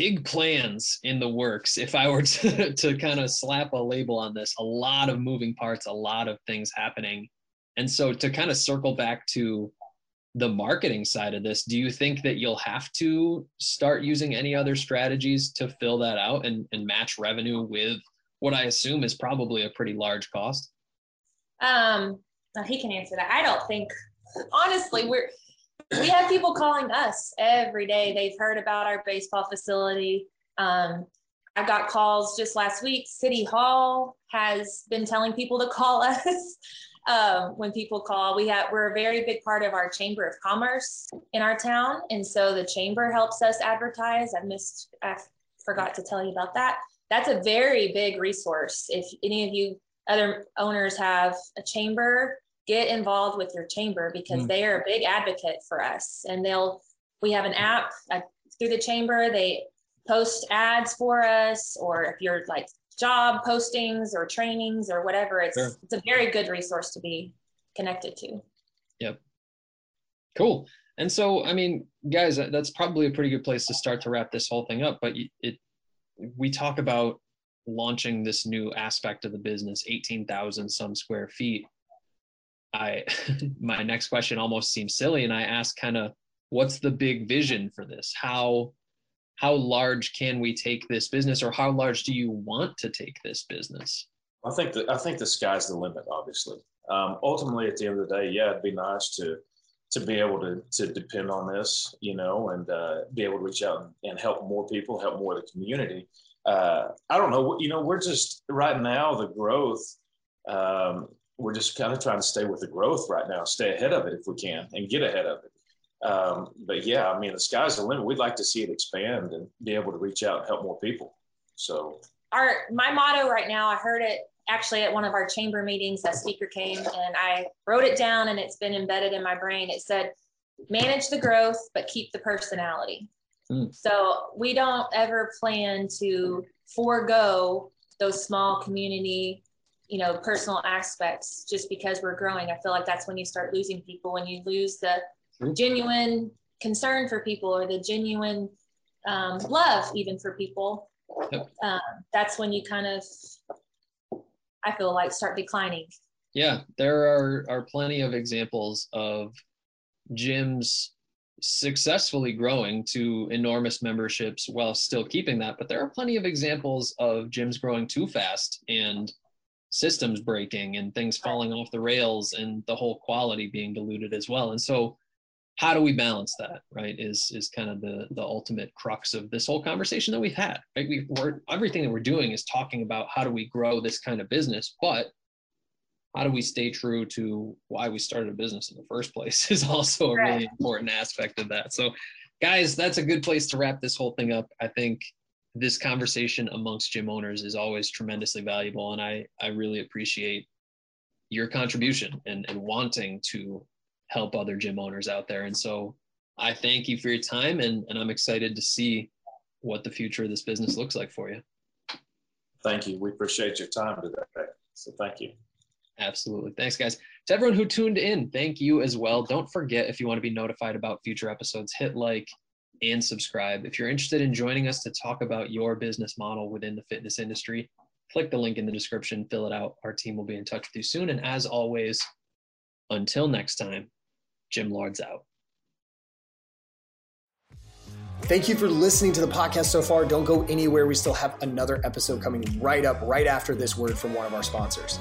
big plans in the works. If i were to, to kind of slap a label on this a lot of moving parts a lot of things happening. And so to kind of circle back to the marketing side of this do you think that you'll have to start using any other strategies to fill that out and, and match revenue with what i assume is probably a pretty large cost? Um he can answer that. I don't think honestly we're we have people calling us every day. They've heard about our baseball facility. Um, I got calls just last week. City Hall has been telling people to call us. um, when people call, we have we're a very big part of our Chamber of Commerce in our town, and so the chamber helps us advertise. I missed, I forgot to tell you about that. That's a very big resource. If any of you other owners have a chamber get involved with your chamber because mm. they are a big advocate for us. And they'll we have an app uh, through the chamber they post ads for us or if you're like job postings or trainings or whatever it's sure. it's a very good resource to be connected to. Yep. Cool. And so i mean guys that's probably a pretty good place to start to wrap this whole thing up but it we talk about launching this new aspect of the business 18,000 some square feet I my next question almost seems silly, and I ask kind of what's the big vision for this? How how large can we take this business, or how large do you want to take this business? I think that I think the sky's the limit. Obviously, um, ultimately, at the end of the day, yeah, it'd be nice to to be able to to depend on this, you know, and uh, be able to reach out and, and help more people, help more of the community. uh, I don't know. You know, we're just right now the growth. Um, we're just kind of trying to stay with the growth right now, stay ahead of it if we can, and get ahead of it. Um, but yeah, I mean, the sky's the limit. We'd like to see it expand and be able to reach out and help more people. So, our my motto right now, I heard it actually at one of our chamber meetings. That speaker came and I wrote it down, and it's been embedded in my brain. It said, "Manage the growth, but keep the personality." Mm. So we don't ever plan to forego those small community you know personal aspects just because we're growing. I feel like that's when you start losing people when you lose the genuine concern for people or the genuine um, love even for people. Um, that's when you kind of i feel like start declining. Yeah there are are plenty of examples of gyms successfully growing to enormous memberships while still keeping that but there are plenty of examples of gyms growing too fast and systems breaking and things falling off the rails and the whole quality being diluted as well. And so how do we balance that right is is kind of the the ultimate crux of this whole conversation that we've had right? We, we're everything that we're doing is talking about how do we grow this kind of business but how do we stay true to why we started a business in the first place is also a really important aspect of that. So guys that's a good place to wrap this whole thing up. I think this conversation amongst gym owners is always tremendously valuable and i i really appreciate your contribution and, and wanting to help other gym owners out there. And so i thank you for your time and, and i'm excited to see what the future of this business looks like for you. Thank you. We appreciate your time today. So thank you. Absolutely. Thanks guys. To everyone who tuned in thank you as well. Don't forget if you want to be notified about future episodes hit like and subscribe. If you're interested in joining us to talk about your business model within the fitness industry, click the link in the description, fill it out. Our team will be in touch with you soon. And as always, until next time, Gym Lords out. Thank you for listening to the podcast so far. Don't go anywhere. We still have another episode coming right up, right after this word from one of our sponsors.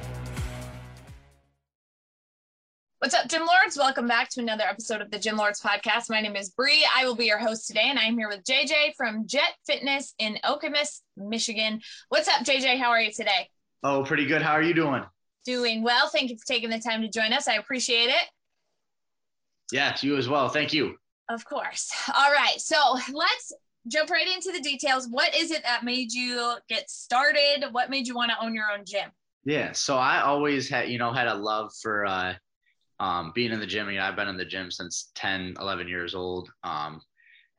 What's up, Gym Lords? Welcome back to another episode of the Gym Lords podcast. My name is Bree. I will be your host today, and I'm here with JJ from Jet Fitness in Okemos, Michigan. What's up, JJ? How are you today? Oh, pretty good. How are you doing? Doing well. Thank you for taking the time to join us. I appreciate it. Yeah, to you as well. Thank you. Of course. All right. So let's jump right into the details. What is it that made you get started? What made you want to own your own gym? Yeah. So I always had, you know, had a love for uh, um, being in the gym. You know, I've been in the gym since 10, 11 years old. Um,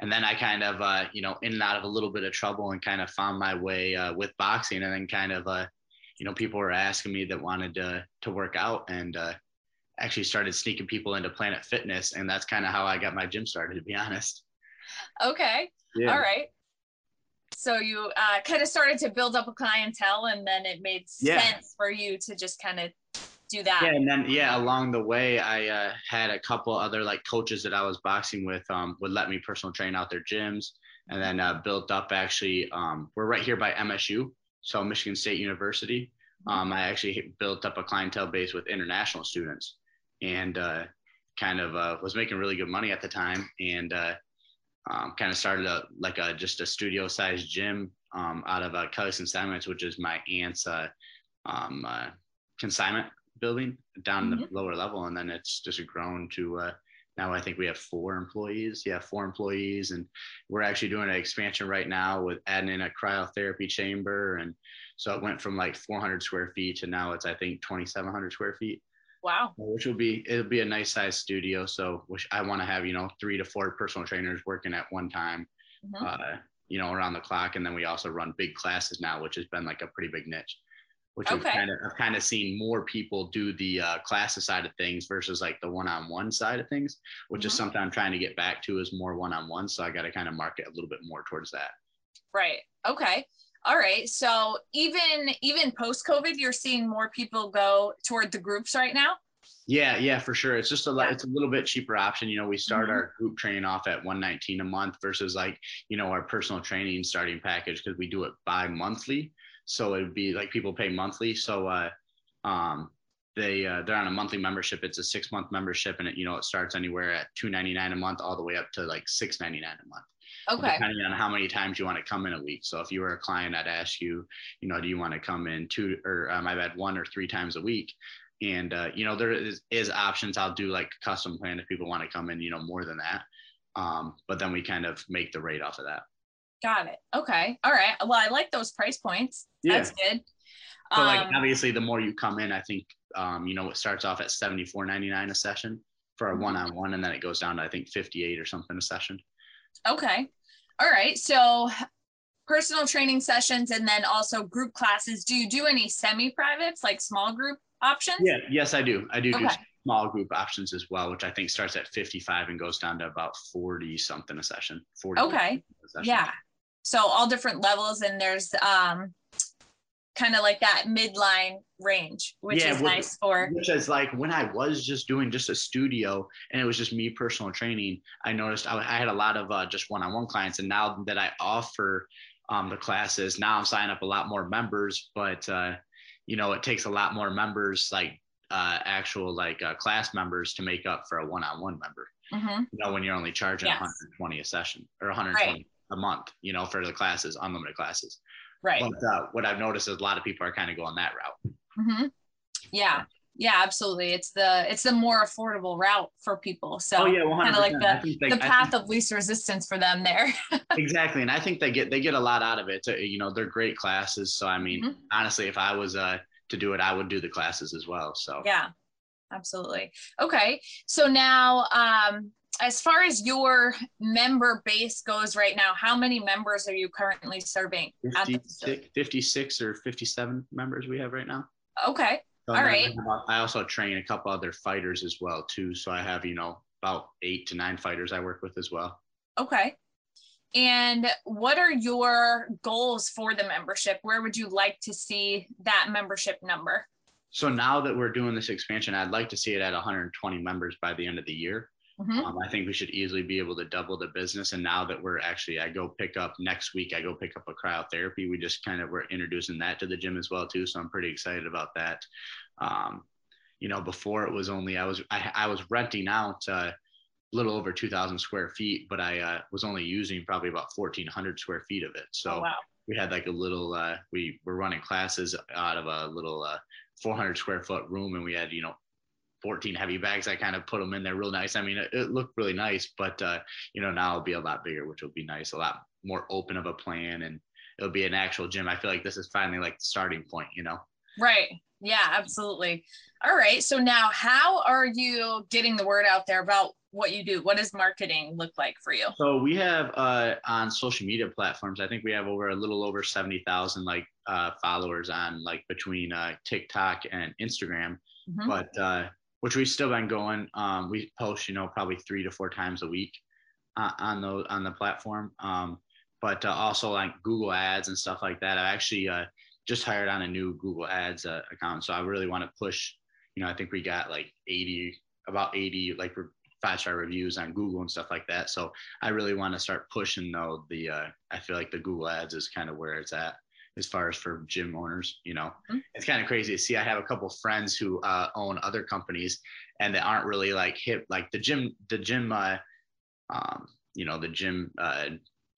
and then I kind of, uh, you know, in and out of a little bit of trouble and kind of found my way uh, with boxing. And then kind of, uh, you know, people were asking me that wanted to, to work out. And uh, actually started sneaking people into Planet Fitness, and that's kind of how I got my gym started, to be honest. Okay. Yeah. All right. So you uh, kind of started to build up a clientele, and then it made yeah. sense for you to just kind of do that. Yeah, and then yeah, along the way, I uh, had a couple other like coaches that I was boxing with um, would let me personal train out their gyms, and then uh, built up actually. Um, we're right here by MSU, so Michigan State University. Mm-hmm. Um, I actually built up a clientele base with international students and uh, kind of uh, was making really good money at the time and uh, um, kind of started a, like a just a studio sized gym um, out of uh, Kelly's Consignments, which is my aunt's uh, um, uh, consignment building down mm-hmm. the lower level. And then it's just grown to uh, now I think we have four employees. Yeah, four employees, and we're actually doing an expansion right now with adding in a cryotherapy chamber, and so it went from like 400 square feet to now it's I think 2,700 square feet. Wow. Which will be it'll be a nice size studio. So which I want to have you know three to four personal trainers working at one time, Mhm. uh, you know around the clock, and then we also run big classes now, which has been like a pretty big niche. Which we've Okay. kind of I've kind of seen more people do the uh, classes side of things versus like the one-on-one side of things, which is Mhm. something I'm trying to get back to is more one-on-one. So I got to kind of market a little bit more towards that. Right. Okay. All right. So even even post COVID, you're seeing more people go toward the groups right now. Yeah, yeah, for sure. It's just a. Yeah. It's a little bit cheaper option. You know, we start Mhm. our group training off at 119 a month versus like, you know, our personal training starting package because we do it bi-monthly. So it would be like people pay monthly. So uh um they uh, they're on a monthly membership. It's a six month membership and it, you know, it starts anywhere at 299 a month all the way up to like 699 a month Okay. depending on how many times you want to come in a week. So if you were a client, I'd ask you, you know, do you want to come in two or um, I've had one or three times a week? And uh, you know, there is, is options. I'll do like custom plan if people want to come in, you know, more than that. Um, but then we kind of make the rate off of that. Got it. Okay. All right. Well, I like those price points. Yeah. That's good. So like Um, obviously the more you come in, I think um, you know, it starts off at 74.99 a session for a Mhm. one-on-one and then it goes down to I think 58 or something a session. Okay. All right. So personal training sessions and then also group classes. Do you do any semi-privates, like small group options? Yeah, yes, I do. I do do small group options as well, which I think starts at 55 and goes down to about 40 something a session. 40 Okay. a session. Yeah. So all different levels and there's um kind of like that midline range, which Yeah, is nice for Which is like when I was just doing just a studio and it was just me personal training, I noticed I, I had a lot of uh, just one on one clients. And now that I offer um, the classes, now I'm signing up a lot more members, but uh, you know, it takes a lot more members, like uh, actual like uh, class members to make up for a one on one member. Mhm. you know, when you're only charging Yes. 120 a session or 120 a month, you know, for the classes, unlimited classes. right. But uh, what I've noticed is a lot of people are kind of going that route. hmm Yeah. Yeah, absolutely. It's the it's the more affordable route for people. So oh yeah, kind of like the they, the path think- of least resistance for them there. exactly, and I think they get they get a lot out of it. Uh, You know, they're great classes. So I mean, Mhm. honestly, if I was uh to do it, I would do the classes as well. So yeah, absolutely. Okay. So now um as far as your member base goes right now, how many members are you currently serving at the facility? 56, 56 or 57 members we have right now. Okay. So All right. I also train a couple other fighters as well too. So I have you know about eight to nine fighters I work with as well. Okay. And what are your goals for the membership? Where would you like to see that membership number? So now that we're doing this expansion, I'd like to see it at 120 members by the end of the year. Mhm. Um, I think we should easily be able to double the business. And now that we're actually, I go pick up next week, I go pick up a cryotherapy. We just kind of we're introducing that to the gym as well too. So I'm pretty excited about that. Um, you know, before it was only I was I, I was renting out uh, a little over 2,000 square feet, but I uh, was only using probably about 1,400 square feet of it. So oh, wow. we had like a little uh, we were running classes out of a little uh, 400 square foot room and we had you know 14 heavy bags i kind of put them in there real nice i mean it, it looked really nice but uh, you know now it'll be a lot bigger which will be nice a lot more open of a plan and it'll be an actual gym i feel like this is finally like the starting point you know Right. Yeah, absolutely. All right. So now how are you getting the word out there about what you do? What does marketing look like for you? So we have uh, on social media platforms. I think we have over a little over seventy thousand like uh, followers on like between uh, TikTok and Instagram. Mhm. But uh, which we've still been going. Um, we post, you know, probably three to four times a week uh, on the on the platform. Um, but uh, also like Google Ads and stuff like that. I actually uh, just hired on a new Google Ads uh, account, so I really want to push. You know, I think we got like eighty, about eighty like five star reviews on Google and stuff like that. So I really want to start pushing though the uh, I feel like the Google ads is kind of where it's at as far as for gym owners, you know. Mhm. It's kind of crazy to see. I have a couple friends who uh, own other companies and they aren't really like hip like the gym the gym uh um you know the gym uh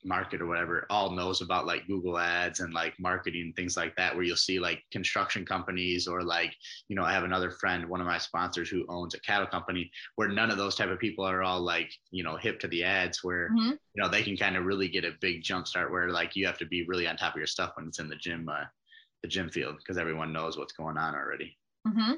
market or whatever all knows about like Google ads and like marketing things like that, where you'll see like construction companies or like, you know, I have another friend, one of my sponsors who owns a cattle company where none of those type of people are all like, you know, hip to the ads where, Mhm. you know, they can kind of really get a big jump start where like you have to be really on top of your stuff when it's in the gym, uh, the gym field because everyone knows what's going on already. hmm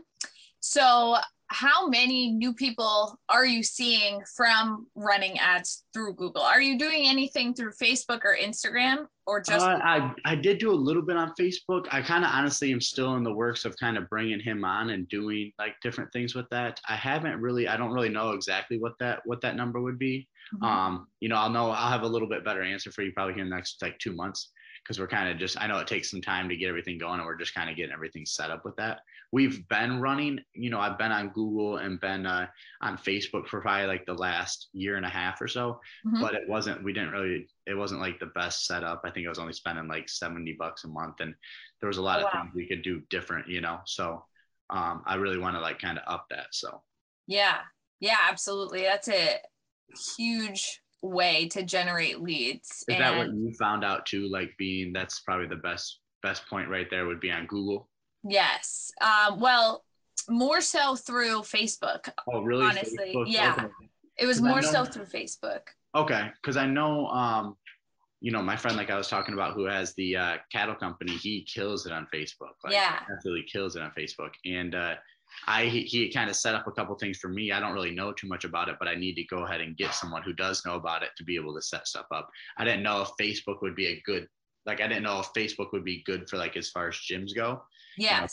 So, how many new people are you seeing from running ads through Google? Are you doing anything through Facebook or Instagram or just? Uh, I I did do a little bit on Facebook. I kind of honestly am still in the works of kind of bringing him on and doing like different things with that. I haven't really. I don't really know exactly what that what that number would be. Mhm. Um, you know, I'll know. I'll have a little bit better answer for you probably here in the next like two months because we're kind of just. I know it takes some time to get everything going, and we're just kind of getting everything set up with that. We've been running. You know, I've been on Google and been uh, on Facebook for probably like the last year and a half or so Mhm. but it wasn't we didn't really it wasn't like the best setup i think i was only spending like 70 bucks a month and there was a lot Oh, of wow. things we could do different you know so um i really want to like kind of up that so Yeah, yeah, absolutely. That's a huge way to generate leads. is that what you found out too like being that's probably the best best point right there would be on google yes, um, well, more so through Facebook. oh really Honestly, Facebook? yeah. okay. It was more so through Facebook. Okay, because I know, um, you know, my friend, like I was talking about, who has the uh, cattle company, he kills it on Facebook. Like, Yeah. absolutely kills it on Facebook. And uh, I he, he kind of set up a couple things for me. I don't really know too much about it, but I need to go ahead and get someone who does know about it to be able to set stuff up. I didn't know if Facebook would be a good, like, I didn't know if Facebook would be good for like as far as gyms go.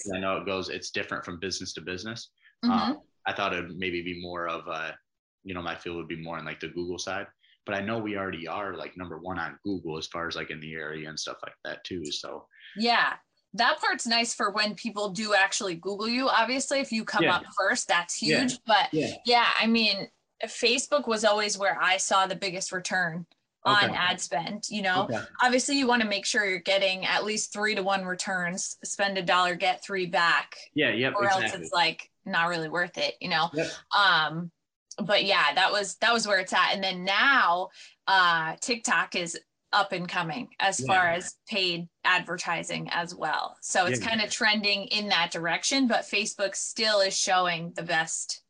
You know, I know it goes, it's different from business to business. Mhm. Um, I thought it would maybe be more of a, you know, my field would be more in like the Google side. But I know we already are like number one on Google as far as like in the area and stuff like that too. So Yeah. That part's nice for when people do actually Google you. Obviously, if you come Yeah. up first, that's Yeah. huge. But yeah, yeah, I mean, Facebook was always where I saw the biggest return on Okay. ad spend. You know, okay. obviously, you want to make sure you're getting at least three to one returns, spend a dollar, get three back, yeah, yep, or else it's like not really worth it, you know? Yep. Um, but yeah, that was that was where it's at. And then now uh TikTok is up and coming as Yeah. far as paid advertising as well. So it's Yeah. kind of trending in that direction, but Facebook still is showing the best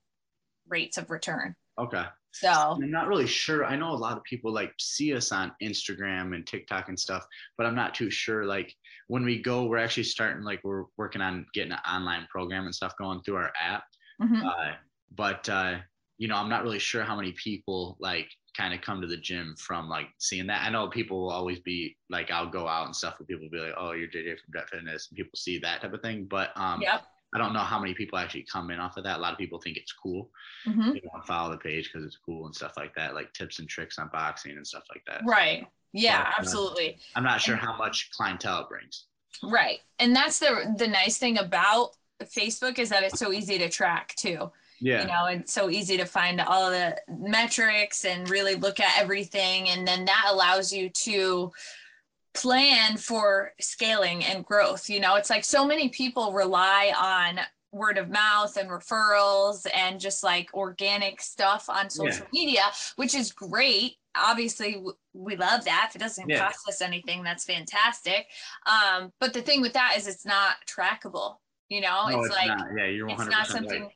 rates of return. Okay. So I'm not really sure. I know a lot of people like see us on Instagram and TikTok and stuff, but I'm not too sure. Like when we go, we're actually starting like we're working on getting an online program and stuff going through our app. mhm. Uh, but uh, you know, I'm not really sure how many people like kind of come to the gym from like seeing that. I know people will always be like, I'll go out and stuff, and people be like, "Oh, you're JJ from Jet Fitness," and people see that type of thing. But um, yep. I don't know how many people actually come in off of that. A lot of people think it's cool. mhm. They want to follow the page because it's cool and stuff like that, like tips and tricks on boxing and stuff like that. Right. Yeah, uh, absolutely. I'm not sure how much clientele it brings. Right. And that's the the nice thing about Facebook is that it's so easy to track too. Yeah. You know, it's so easy to find all the metrics and really look at everything. And then that allows you to plan for scaling and growth. You know, it's like so many people rely on word of mouth and referrals and just like organic stuff on social media, which is great. Obviously, we love that. If it doesn't Yeah. cost us anything, that's fantastic. Um, but the thing with that is it's not trackable. You know, No, it's, like not. Yeah, you're 100% it's not something right.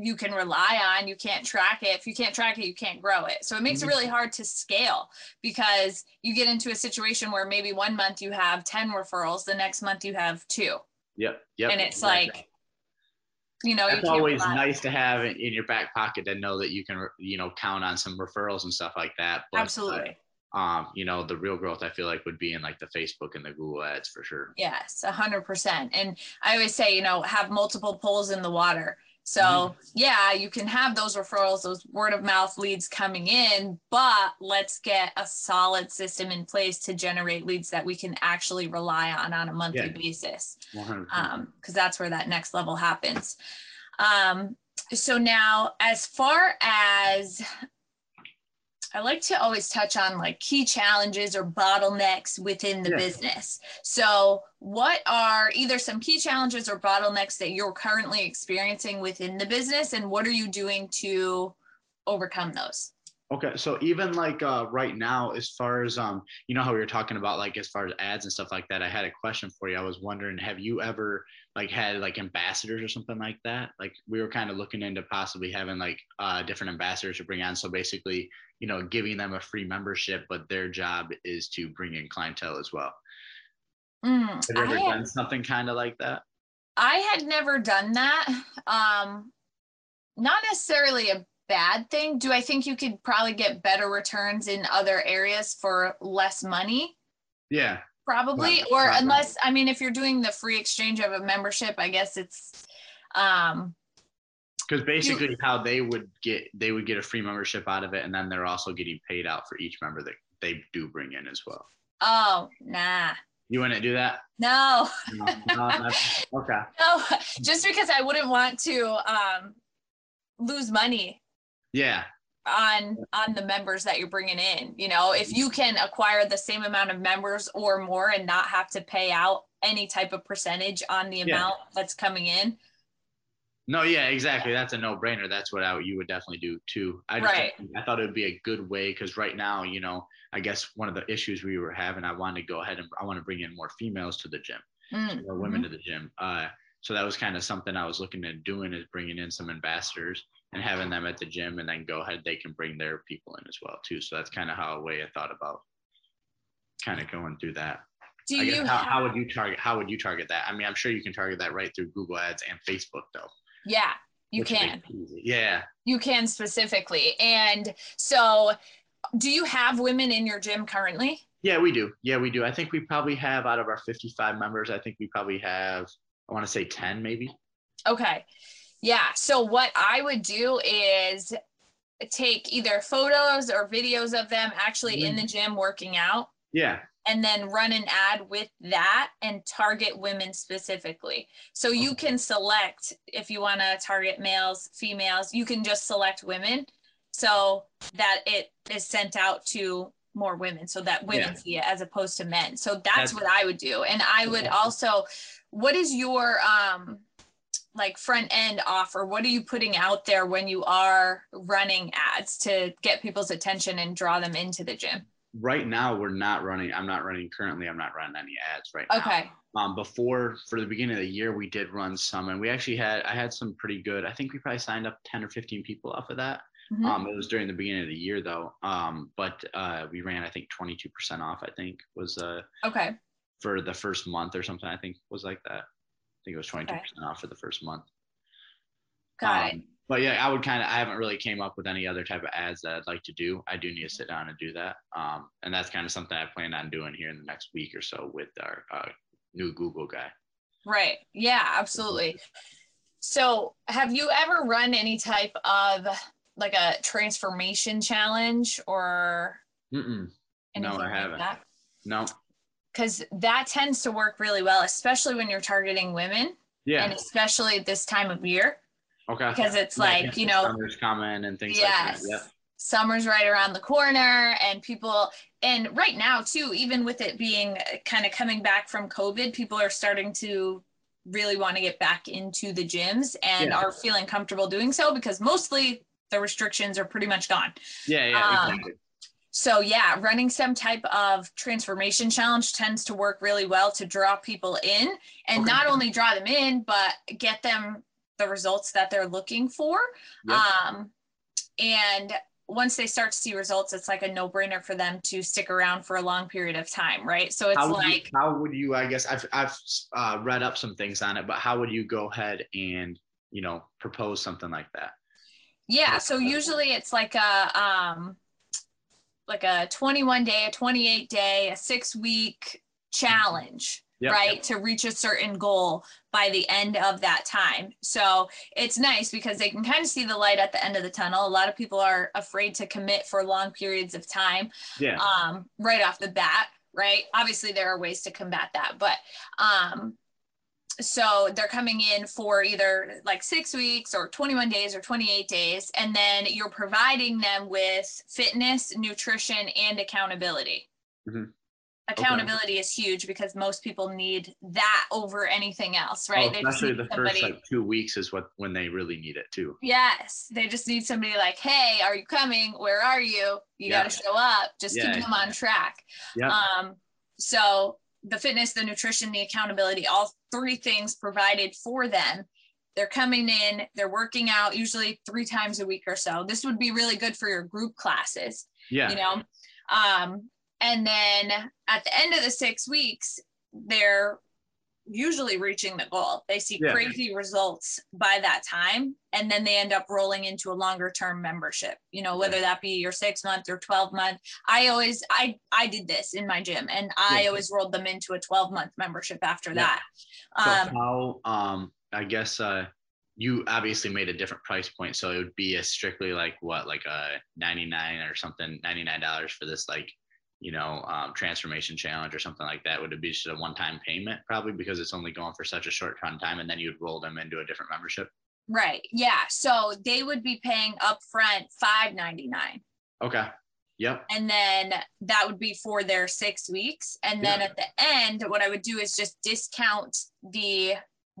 You can rely on you can't track it if you can't track it you can't grow it so it makes it really hard to scale because you get into a situation where maybe one month you have 10 referrals the next month you have two Yep. Yep. and it's exactly. like you know it's always nice to have in your back pocket to know that you can, you know, count on some referrals and stuff like that. But, uh, absolutely um, you know, the real growth I feel like would be in like the Facebook and the Google ads for sure. yes 100% and i always say you know have multiple poles in the water so Mhm. yeah you can have those referrals those word of mouth leads coming in but let's get a solid system in place to generate leads that we can actually rely on on a monthly Yeah. basis 100%. um because that's where that next level happens um so now as far as I like to always touch on like key challenges or bottlenecks within the Yeah. business. So, what are either some key challenges or bottlenecks that you're currently experiencing within the business, and what are you doing to overcome those? Okay, so even like uh, right now, as far as um, you know how we were talking about like as far as ads and stuff like that, I had a question for you. I was wondering, have you ever like had like ambassadors or something like that? Like we were kind of looking into possibly having like uh, different ambassadors to bring on. So basically, you know, giving them a free membership, but their job is to bring in clientele as well. Mm, Have you ever done something kind of like that? I had never done that. Um, not necessarily a bad thing. Do I think you could probably get better returns in other areas for less money? Yeah. Probably, or unless I mean, if you're doing the free exchange of a membership, I guess it's um Because basically, how they would get they would get a free membership out of it, and then they're also getting paid out for each member that they do bring in as well. oh nah You wouldn't do that? no No, no, okay. no just because I wouldn't want to um lose money Yeah. on on the members that you're bringing in you know if you can acquire the same amount of members or more and not have to pay out any type of percentage on the Yeah. amount that's coming in No, yeah, exactly. That's a no-brainer. That's what I, you would definitely do too. I just, Right. I thought it would be a good way because right now, you know, I guess one of the issues we were having, I wanted to go ahead and I want to bring in more females to the gym, Mm, more women to the gym. Uh, so that was kind of something I was looking at doing is bringing in some ambassadors and having them at the gym, and then go ahead, they can bring their people in as well too. So that's kind of how a way I thought about kind of going through that. do I guess you how, have, how would you target? How would you target that? I mean, I'm sure you can target that right through Google Ads and Facebook though. yeah you can. Yeah. You can specifically. And so, do you have women in your gym currently? Yeah, we do. Yeah, we do. I think we probably have out of our 55 members, I think we probably have, I want to say 10 maybe. Okay. Yeah. So, what I would do is take either photos or videos of them actually in the gym working out Yeah. and then run an ad with that and target women specifically. So you can select if you want to target males, females, you can just select women so that it is sent out to more women so that women Yeah. see it as opposed to men. So that's, That's- what I would do. And I would also what is your um like front end offer? What are you putting out there when you are running ads to get people's attention and draw them into the gym? Right now, we're not running, I'm not running currently, I'm not running any ads right now. Okay. Um, before, for the beginning of the year, we did run some and we actually had, I had some pretty good, I think we probably signed up 10 or 15 people off of that. Mhm. Um, it was during the beginning of the year though. Um, but uh, we ran, I think 22% off, I think was uh, Okay. for the first month or something, I think was like that. I think it was 22% off for the first month. Got it. Um, But yeah, I would kind of, I haven't really came up with any other type of ads that I'd like to do. I do need to sit down and do that. Um, and that's kind of something I plan on doing here in the next week or so with our uh, new Google guy. Right. Yeah, absolutely. So, have you ever run any type of like a transformation challenge or Mm-mm. anything I haven't. No. Because that tends to work really well, especially when you're targeting women and especially this time of year Okay. because it's Yeah, like, you know, Summer's coming and things yes, like that. summer's right around the corner and people, and right now too, even with it being kind of coming back from COVID, people are starting to really want to get back into the gyms and Yeah. are feeling comfortable doing so because mostly the restrictions are pretty much gone. Yeah. Yeah. Yeah. Um, exactly. So yeah, running some type of transformation challenge tends to work really well to draw people in and Okay. not only draw them in, but get them the results that they're looking for. Yep. Um, and once they start to see results, it's like a no-brainer for them to stick around for a long period of time, right? So it's how like you, how would you? I guess I've I've uh, read up some things on it, but how would you go ahead and you know propose something like that? Yeah, so usually it's like a um like a 21 day, a 28 day, a 6 week challenge, Yep, right? To reach a certain goal by the end of that time. So it's nice because they can kind of see the light at the end of the tunnel. A lot of people are afraid to commit for long periods of time Yeah. um, right off the bat, right? Obviously, there are ways to combat that, but um, so they're coming in for either like six weeks or 21 days or 28 days, and then you're providing them with fitness, nutrition, and accountability. Mhm. accountability is huge because most people need that over anything else, right? Oh, They just especially the first like two weeks is what when they really need it too. Yes, they just need somebody like, "Hey, are you coming? Where are you? You Yeah. got to show up. Just Yeah. keep them on track." Yeah. Um, so the fitness, the nutrition, the accountability, all three things provided for them. They're coming in, they're working out usually three times a week or so. This would be really good for your group classes, yeah. you know. Um, and then at the end of the six weeks, they're usually reaching the goal. They see Yeah. crazy results by that time, and then they end up rolling into a longer term membership. You know, whether that be your six month or twelve month. I always I I did this in my gym, and I Yeah. always rolled them into a twelve month membership after that. So Um, how um I guess uh you obviously made a different price point, so it would be a strictly like what like a 99 or something, $99 for this like you know um, transformation challenge or something like that. Would it be just a one-time payment probably because it's only going for such a short time and then you'd roll them into a different membership? right. Yeah. So they would be paying upfront five ninety nine. Okay. Yep. and then that would be for their six weeks and then Yeah. at the end what i would do is just discount the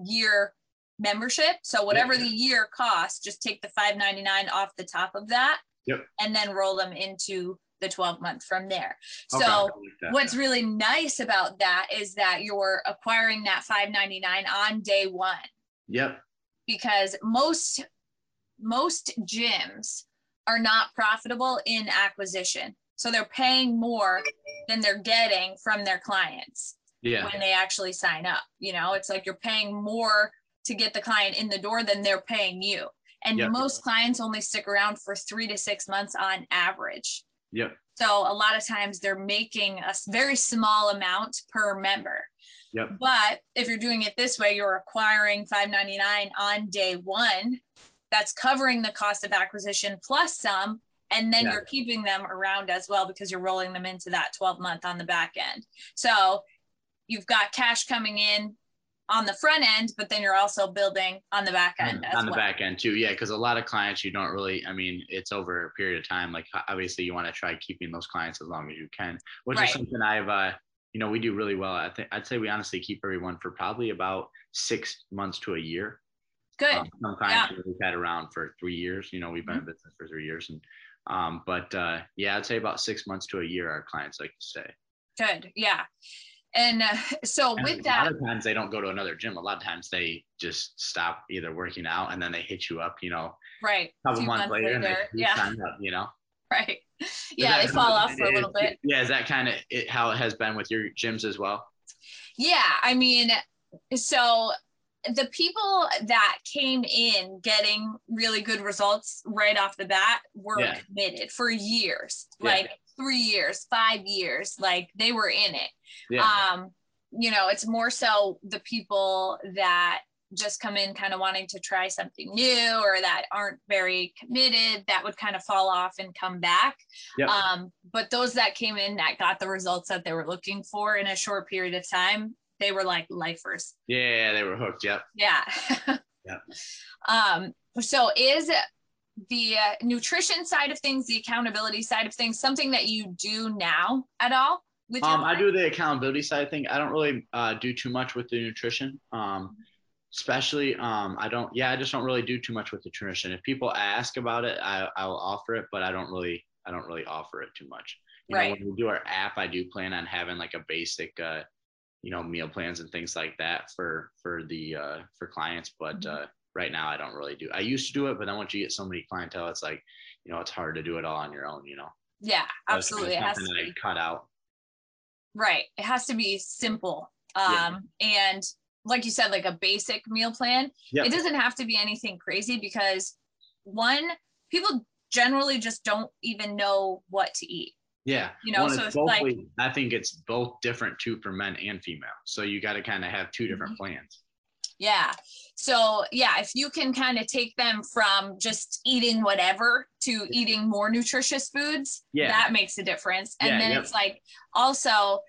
year membership so whatever the year costs just take the 599 off the top of that Yep. and then roll them into the 12 month from there Okay, so like that. what's really nice about that is that you're acquiring that 599 on day one Yep. because most most gyms are not profitable in acquisition so they're paying more than they're getting from their clients Yeah. when they actually sign up you know it's like you're paying more to get the client in the door than they're paying you and Yep. most clients only stick around for three to six months on average Yep. so a lot of times they're making a very small amount per member Yep. but if you're doing it this way, you're acquiring 599 on day one. That's covering the cost of acquisition plus some, and then Yeah. you're keeping them around as well because you're rolling them into that 12 month on the back end. So you've got cash coming in on the front end, but then you're also building on the back end as on the well. back end too yeah because a lot of clients you don't really i mean it's over a period of time like obviously you want to try keeping those clients as long as you can which Right. is something i've uh you know we do really well i think i'd say we honestly keep everyone for probably about six months to a year Good. um, sometimes we've had around for three years you know we've been Mm-hmm. in business for three years and um but uh yeah i'd say about six months to a year our clients like to stay Good. Yeah. And uh, so And with that, a lot of times they don't go to another gym a lot of times they just stop either working out and then they hit you up you know right. a couple few months, later, later, yeah, up, you know. right. Yeah, they fall off for a little bit. Yeah, is that kind of it, how it has been with your gyms as well? Yeah, I mean, so the people that came in getting really good results right off the bat were Yeah. committed for years, Yeah. like three years, five years, like they were in it. Yeah, Um, you know, it's more so the people that just come in kind of wanting to try something new or that aren't very committed that would kind of fall off and come back. Yep. Um, but those that came in that got the results that they were looking for in a short period of time, they were like lifers. yeah, they were hooked. Yep. Yeah. Yeah. Um, so is the uh, nutrition side of things, the accountability side of things, something that you do now at all with Um, I do the accountability side thing. I don't really uh, do too much with the nutrition. Um, especially, um, I don't. Yeah, I just don't really do too much with the nutrition. If people ask about it, I I will offer it, but I don't really I don't really offer it too much. You Right. know, when we do our app, I do plan on having like a basic, uh, you know, meal plans and things like that for for the uh, for clients. But Mm-hmm. uh, right now, I don't really do. I used to do it, but then once you get so many clientele, it's like, you know, it's hard to do it all on your own. You know, Yeah, That's kind of absolutely. It has to be I cut out. right. It has to be simple. Yeah. Um, and like you said, like a basic meal plan. Yep. It doesn't have to be anything crazy because one, people generally just don't even know what to eat. Yeah. You know, One, so it's both like- ways- I think it's both different too for men and female. So you got to kind of have two different Mm-hmm. plans. Yeah. So yeah, if you can kind of take them from just eating whatever to eating more nutritious foods, Yeah. that makes a difference. And Yeah, then yep. it's like also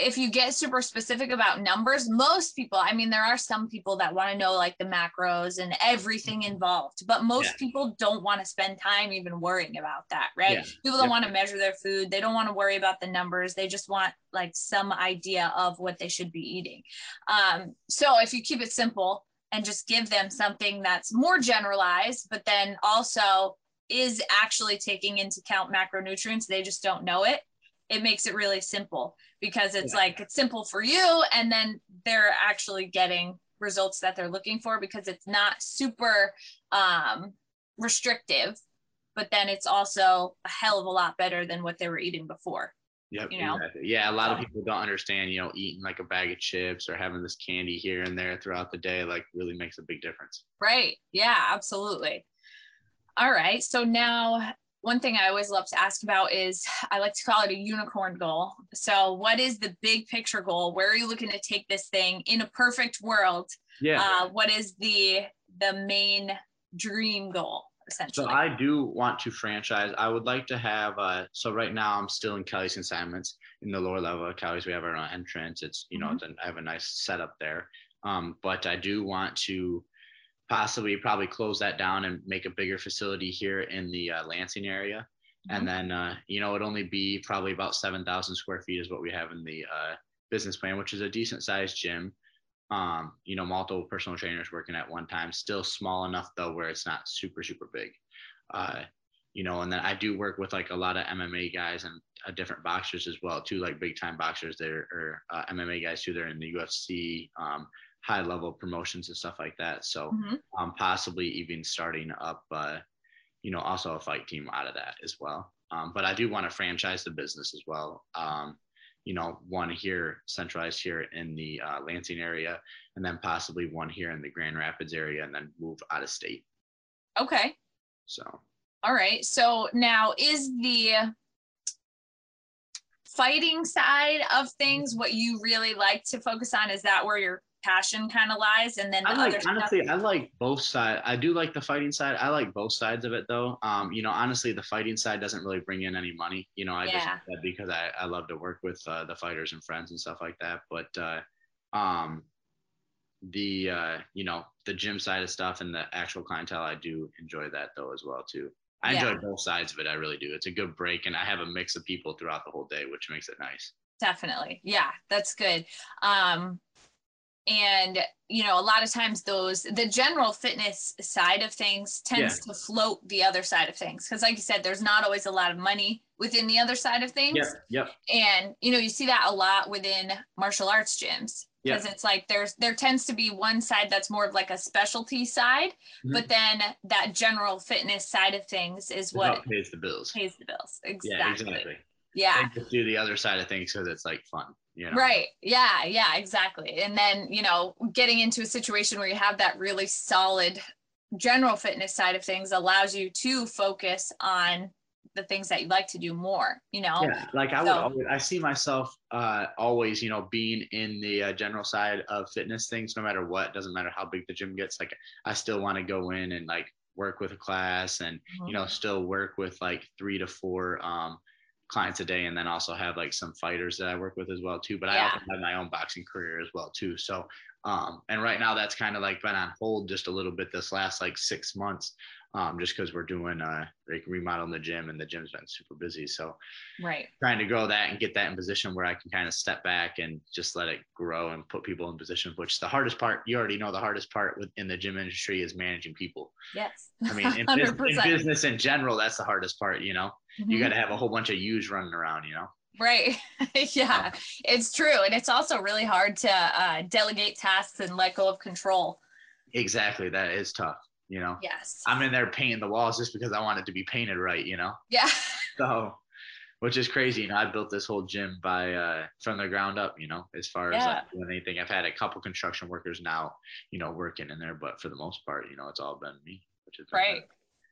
if you get super specific about numbers, most people, I mean, there are some people that want to know like the macros and everything involved, but most Yeah. people don't want to spend time even worrying about that, right? Yeah. People don't want to measure their food. They don't want to worry about the numbers. They just want like some idea of what they should be eating. Um, so if you keep it simple and just give them something that's more generalized, but then also is actually taking into account macronutrients, they just don't know it. It makes it really simple because it's Yeah. like it's simple for you, and then they're actually getting results that they're looking for because it's not super um, restrictive, but then it's also a hell of a lot better than what they were eating before. Yep. you know? exactly. Yeah. A lot of people don't understand, you know, eating like a bag of chips or having this candy here and there throughout the day, like really makes a big difference. Right. Yeah, absolutely. All right. So now one thing I always love to ask about is I like to call it a unicorn goal. So what is the big picture goal? Where are you looking to take this thing in a perfect world? Yeah. Uh, what is the the main dream goal essentially? So I do want to franchise. I would like to have. Uh, so right now I'm still in Kelly's Consignments in the lower level of Kelly's. We have our own entrance. It's you know Mhm. it's an, I have a nice setup there. Um, but I do want to possibly probably close that down and make a bigger facility here in the uh, Lansing area. And then uh, you know it'd only be probably about seven thousand square feet is what we have in the uh, business plan, which is a decent sized gym um, you know, multiple personal trainers working at one time, still small enough though where it's not super, super big. Uh, you know, and then I do work with like a lot of MMA guys and uh, different boxers as well too, like big time boxers there or uh, MMA guys too. They're in the UFC, um, high level promotions and stuff like that. So Mhm. um, possibly even starting up, uh, you know, also a fight team out of that as well. Um, but I do want to franchise the business as well. Um, you know, one here centralized here in the uh, Lansing area, and then possibly one here in the Grand Rapids area, and then move out of state. Okay. So All right. So now is the fighting side of things what you really like to focus on? Is that where your passion kind of lies? And then the I other like stuff- honestly, I like both sides. I do like the fighting side. I like both sides of it though. Um, you know, honestly, the fighting side doesn't really bring in any money. You know, I just Yeah. do that because I, I love to work with uh, the fighters and friends and stuff like that. But uh, um, the uh, you know the gym side of stuff and the actual clientele, I do enjoy that though as well too. I Yeah. enjoy both sides of it. I really do. It's a good break, and I have a mix of people throughout the whole day, which makes it nice. definitely yeah that's good um and you know a lot of times those the general fitness side of things tends to float the other side of things because like you said there's not always a lot of money within the other side of things yeah, Yep. and you know you see that a lot within martial arts gyms because it's like there's there tends to be one side that's more of like a specialty side Mhm. but then that general fitness side of things is what pays the bills. pays the bills Yeah, exactly exactly. yeah just do the other side of things because it's like fun. You know. Right. Yeah. Yeah. Exactly. And then, you know, getting into a situation where you have that really solid general fitness side of things allows you to focus on the things that you like to do more, you know? Yeah, like I would, always, I see myself uh, always, you know, being in the uh, general side of fitness things, no matter what. Doesn't matter how big the gym gets. Like, I still want to go in and like work with a class, and Mm-hmm. you know, still work with like three to four um, clients a day, and then also have like some fighters that I work with as well too. But I also have my own boxing career as well too. So, um, and right now that's kind of like been on hold just a little bit this last like six months. Um, just because we're doing uh like remodeling the gym and the gym's been super busy. So Right. trying to grow that and get that in position where I can kind of step back and just let it grow and put people in position, which the hardest part, you already know the hardest part within the gym industry is managing people. Yes. I mean, in, in business in general, that's the hardest part, you know, you Mhm. got to have a whole bunch of yous running around, you know? Right. yeah, it's true. And it's also really hard to uh, delegate tasks and let go of control. Exactly. That is tough, you know? Yes. I'm in there painting the walls just because I want it to be painted right, you know? Yeah. So, which is crazy. You know, I built this whole gym by uh, from the ground up. You know, as far as Yeah. like doing anything, I've had a couple construction workers now, you know, working in there, but for the most part, you know, it's all been me, which is Right.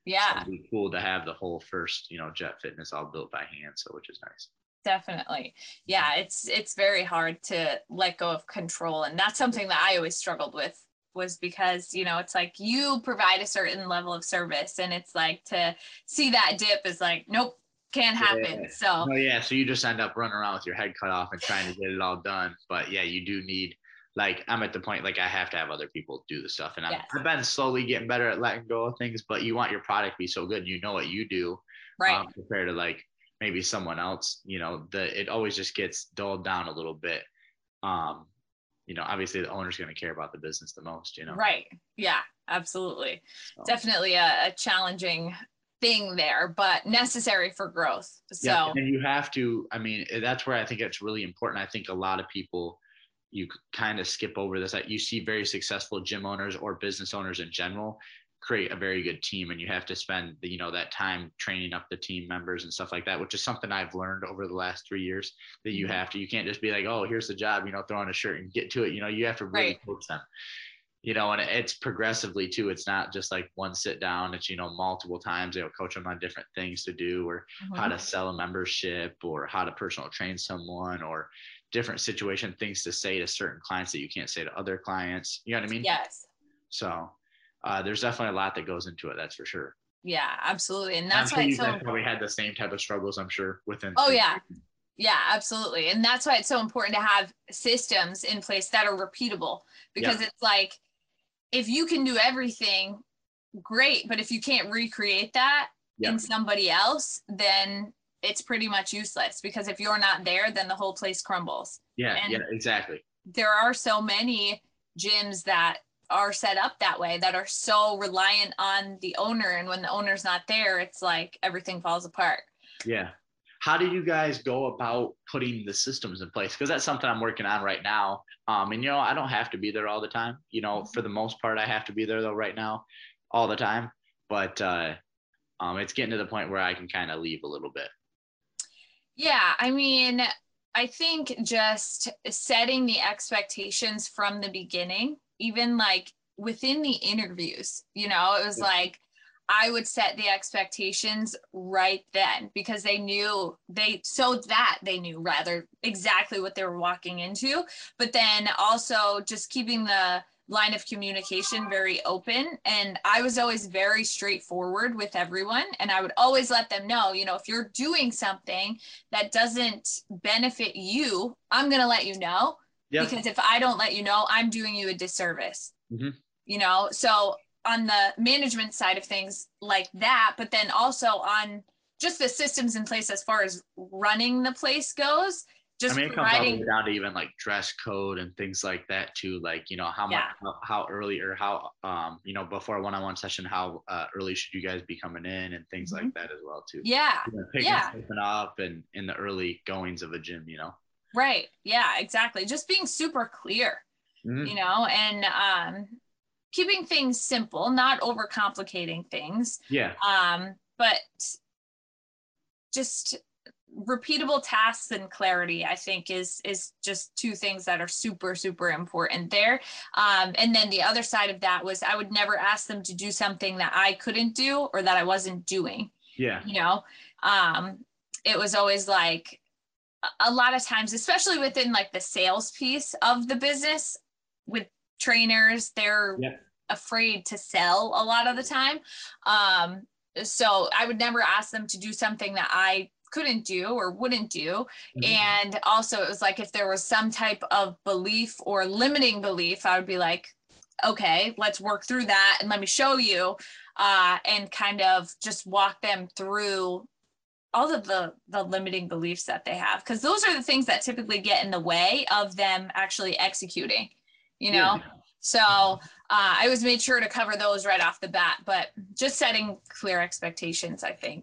Yeah. It'd be cool to have the whole first, you know, Jet Fitness all built by hand, so which is nice. definitely yeah it's it's very hard to let go of control and that's something that i always struggled with was because you know it's like you provide a certain level of service and it's like to see that dip is like nope can't happen. Yeah. So Oh yeah, so you just end up running around with your head cut off and trying to get it all done. But yeah, you do need like I'm at the point like I have to have other people do the stuff, and I'm, Yes. I've been slowly getting better at letting go of things. But you want your product to be so good, you know what you do, right. um, compared to like maybe someone else. You know, the it always just gets dulled down a little bit. Um, you know, obviously the owner's going to care about the business the most. You know, Right. Yeah, absolutely. So- Definitely a, a challenging thing there, but necessary for growth. So Yeah, and you have to. I mean, eh, that's where I think it's really important. I think a lot of people you kind of skip over this. That you see very successful gym owners or business owners in general create a very good team, and you have to spend the, you know that time training up the team members and stuff like that, which is something I've learned over the last three years. That you Mhm. have to. You can't just be like, oh, here's the job. You know, throw on a shirt and get to it. You know, you have to really Right. coach them you know, and it's progressively too. It's not just like one sit down. It's you know multiple times. They'll coach them on different things to do, or how Mhm. to sell a membership, or how to personal train someone, or different situation things to say to certain clients that you can't say to other clients. You know what I mean? yes. So uh, there's definitely a lot that goes into it. That's for sure. Yeah, absolutely. And that's I'm why sure you it's so probably had the same type of struggles. I'm sure within. Oh, yeah. Yeah, absolutely. And that's why it's so important to have systems in place that are repeatable because it's like if you can do everything, great. But if you can't recreate that Yeah. in somebody else, then it's pretty much useless because if you're not there, then the whole place crumbles. Yeah. and- yeah. Exactly. There are so many gyms that are set up that way that are so reliant on the owner. And when the owner's not there, it's like everything falls apart. Yeah. How do you guys go about putting the systems in place? Because that's something I'm working on right now. Um, and you know, I don't have to be there all the time. You know, for the most part, I have to be there though right now, all the time. But uh, um, it's getting to the point where I can kind of leave a little bit. Yeah, I mean, I think just setting the expectations from the beginning, even like within the interviews, you know, it was Yeah. like I would set the expectations right then because they knew they so that they knew rather exactly what they were walking into. But then also just keeping the line of communication very open. And I was always very straightforward with everyone. And I would always let them know, you know, if you're doing something that doesn't benefit you, I'm going to let you know. Yeah. Because if I don't let you know, I'm doing you a disservice. Mhm. You know, so on the management side of things like that, but then also on just the systems in place as far as running the place goes, just I mean, it comes all the providing way down to even like dress code and things like that too. Like, you know, how much, how, how early or how, um, you know, before a one-on-one session, how uh, early should you guys be coming in and things like that as well too. yeah, You know, picking Yeah. up and in the early goings of a gym, you know. Right. Yeah, exactly. Just being super clear. Mhm. you know, and um, keeping things simple, not overcomplicating things, Yeah. um, but just repeatable tasks and clarity i think is is just two things that are super super important there um, and then the other side of that was i would never ask them to do something that i couldn't do or that i wasn't doing Yeah. you know um it was always like a- lot of times especially within like the sales piece of the business with trainers they're Yeah. afraid to sell a lot of the time um so i would never ask them to do something that i couldn't do or wouldn't do Mhm. and also it was like if there was some type of belief or limiting belief i would be like okay let's work through that and let me show you uh, and kind of just walk them through all of the the limiting beliefs that they have because those are the things that typically get in the way of them actually executing you know Yeah. so uh, i always made sure to cover those right off the bat but just setting clear expectations i think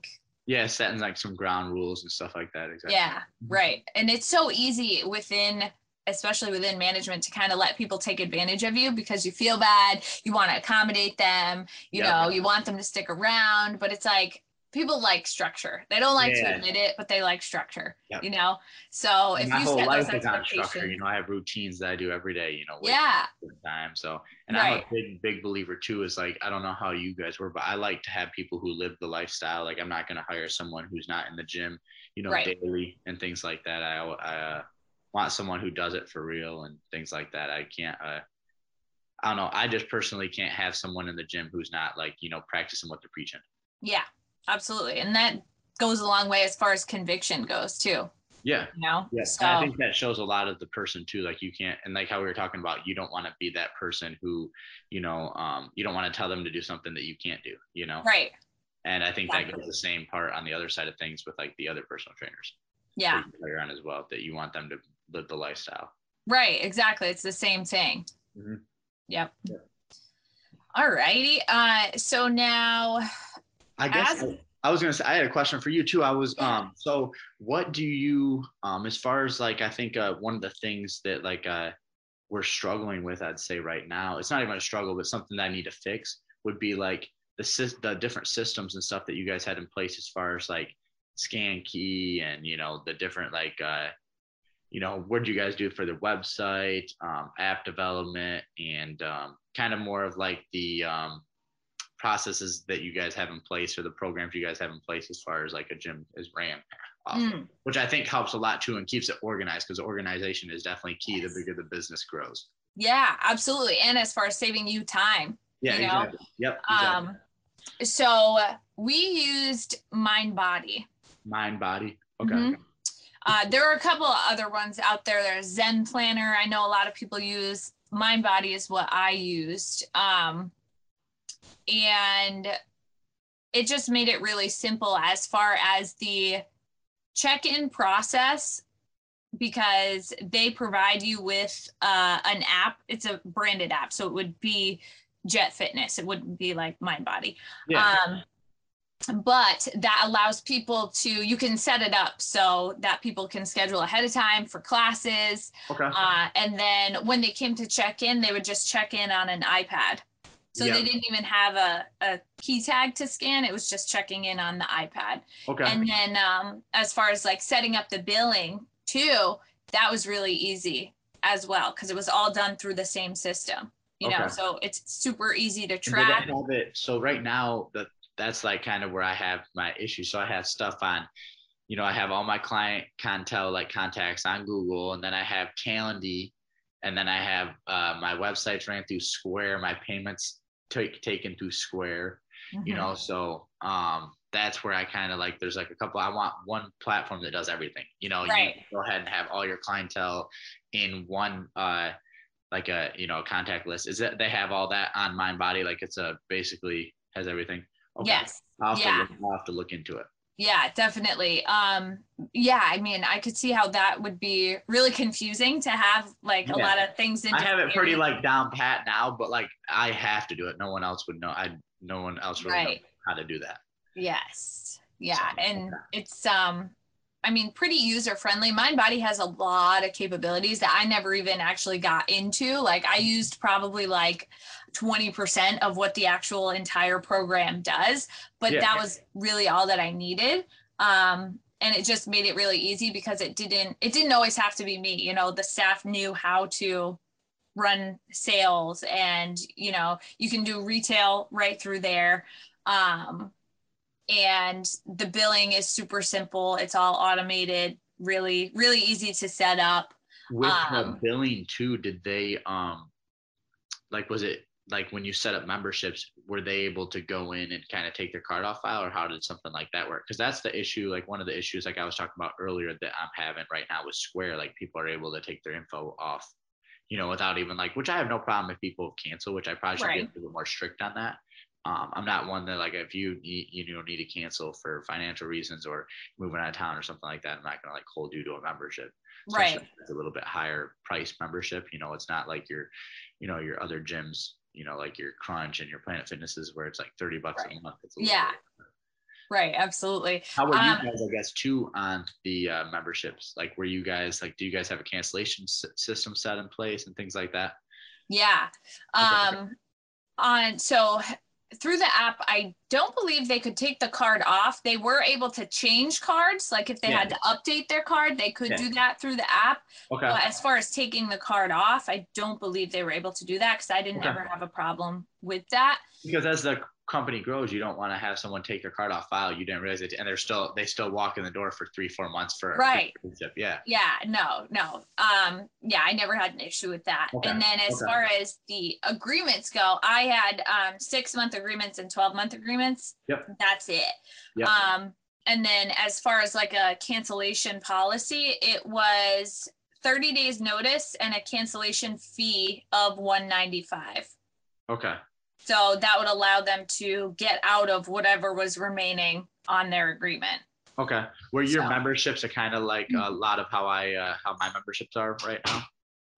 Yeah. Setting like some ground rules and stuff like that. Exactly. yeah, right. And it's so easy within, especially within management, to kind of let people take advantage of you because you feel bad, you want to accommodate them, you Yeah. know, you want them to stick around. But it's like people like structure. They don't like Yeah. to admit it, but they like structure, Yep. you know? So if my you whole set those life is on structure. You know, I have routines that I do every day. You know, yeah, at a certain time. So, and Right. I'm a big, big believer too. Is like I don't know how you guys were, but I like to have people who live the lifestyle. Like I'm not going to hire someone who's not in the gym, you know, Right. daily and things like that. I, I uh, want someone who does it for real and things like that. I can't. Uh, I don't know. I just personally can't have someone in the gym who's not like you know practicing what they're preaching. yeah, absolutely. And that goes a long way as far as conviction goes too. Yeah. You know? Yes. So, I think that shows a lot of the person too. Like you can't, and like how we were talking about, you don't want to be that person who, you know, um, you don't want to tell them to do something that you can't do, you know? right. And I think that goes the same part on the other side of things with like the other personal trainers. Yeah. that you play around as well, that you want them to live the lifestyle. Right. Exactly. It's the same thing. Mhm. Yep. All righty. Uh, so now, I guess As- I, was gonna say I had a question for you too. I was um so what do you um as far as like I think uh one of the things that like uh we're struggling with I'd say right now it's not even a struggle but something that I need to fix would be like the the different systems and stuff that you guys had in place as far as like scan key and you know the different like uh you know what do you guys do for the website um, app development and um, kind of more of like the um, processes that you guys have in place or the programs you guys have in place as far as like a gym is ran Mm, which i think helps a lot too and keeps it organized because organization is definitely key the bigger the business grows yeah, absolutely. And as far as saving you time, yeah You know, exactly yep exactly. um, so we used Mind Body. mind body okay Mhm. Uh, there are a couple of other ones out there. There's Zen Planner. I know a lot of people use. Mind Body is what I used. Um, and it just made it really simple as far as the check in process because they provide you with uh, an app. It's a branded app. So it would be Jet Fitness, it wouldn't be like Mind Body yeah. Um, but that allows people to you can set it up so that people can schedule ahead of time for classes. Okay. Uh, and then when they came to check in they would just check in on an ipad so they didn't even have a, a key tag to scan. It was just checking in on the ipad. Okay. And then um, as far as like setting up the billing too that was really easy as well because it was all done through the same system you know? So it's super easy to track. have it so right now that that's like kind of where I have my issue. So I have stuff on, you know, I have all my client contel like contacts on Google, and then I have Calendly, and then I have uh, my websites ran through Square, my payments take taken through Square, you Mhm. know. So um, that's where I kind of like. There's like a couple. I want one platform that does everything. You know, Right. you go ahead and have all your clientele in one. uh like a you know contact list is that they have all that on mind body like it's a basically has everything Okay. yes I'll have, yeah. to look, I'll have to look into it Yeah, definitely. Um, yeah, I mean, I could see how that would be really confusing to have like a lot of things in. i have it pretty areas. like down pat now but like i have to do it no one else would know i no one else really Right. how to do that Yes. Yeah, So, and okay. it's um, I mean, pretty user friendly. MindBody has a lot of capabilities that I never even actually got into. Like I used probably like 20% of what the actual entire program does, but Yeah. that was really all that I needed. Um, and it just made it really easy because it didn't it didn't always have to be me. You know, the staff knew how to run sales and you know you can do retail right through there um, and the billing is super simple. It's all automated really really easy to set up. With the Um, billing too did they um like was it like when you set up memberships were they able to go in and kind of take their card off file or how did something like that work? Because that's the issue like one of the issues like i was talking about earlier that i'm having right now with square like people are able to take their info off you know without even like which i have no problem if people cancel which i probably should be a little more strict on that um, i'm not one that like if you need, you know need to cancel for financial reasons or moving out of town or something like that i'm not going to like hold you to a membership right especially if it's a little bit higher price membership. You know, it's not like your, you know, your other gyms, you know, like your Crunch and your Planet Fitnesses where it's like 30 bucks Right. a month. It's a Yeah. right absolutely How are Um, you guys, I guess, too, on the uh, memberships? Like, were you guys like, do you guys have a cancellation s- system set in place and things like that? yeah Okay. um on so through the app i don't believe they could take the card off they were able to change cards like if they Yeah. had to update their card they could Yeah. do that through the app Okay. But as far as taking the card off, I don't believe they were able to do that because I didn't Okay. ever have a problem with that. because as the company grows, you don't want to have someone take your card off file. You didn't realize it, and they're still they still walk in the door for three, four months for Right. Yeah. Yeah, no, no. Um, yeah, I never had an issue with that. Okay, And then as okay. far as the agreements go, I had um six month agreements and 12 month agreements. Yep. That's it. Yep. Um, and then as far as like a cancellation policy, it was 30 days notice and a cancellation fee of 195. Okay. So that would allow them to get out of whatever was remaining on their agreement. Okay. Where your So- memberships are kind of like a lot of how I uh, how my memberships are right now.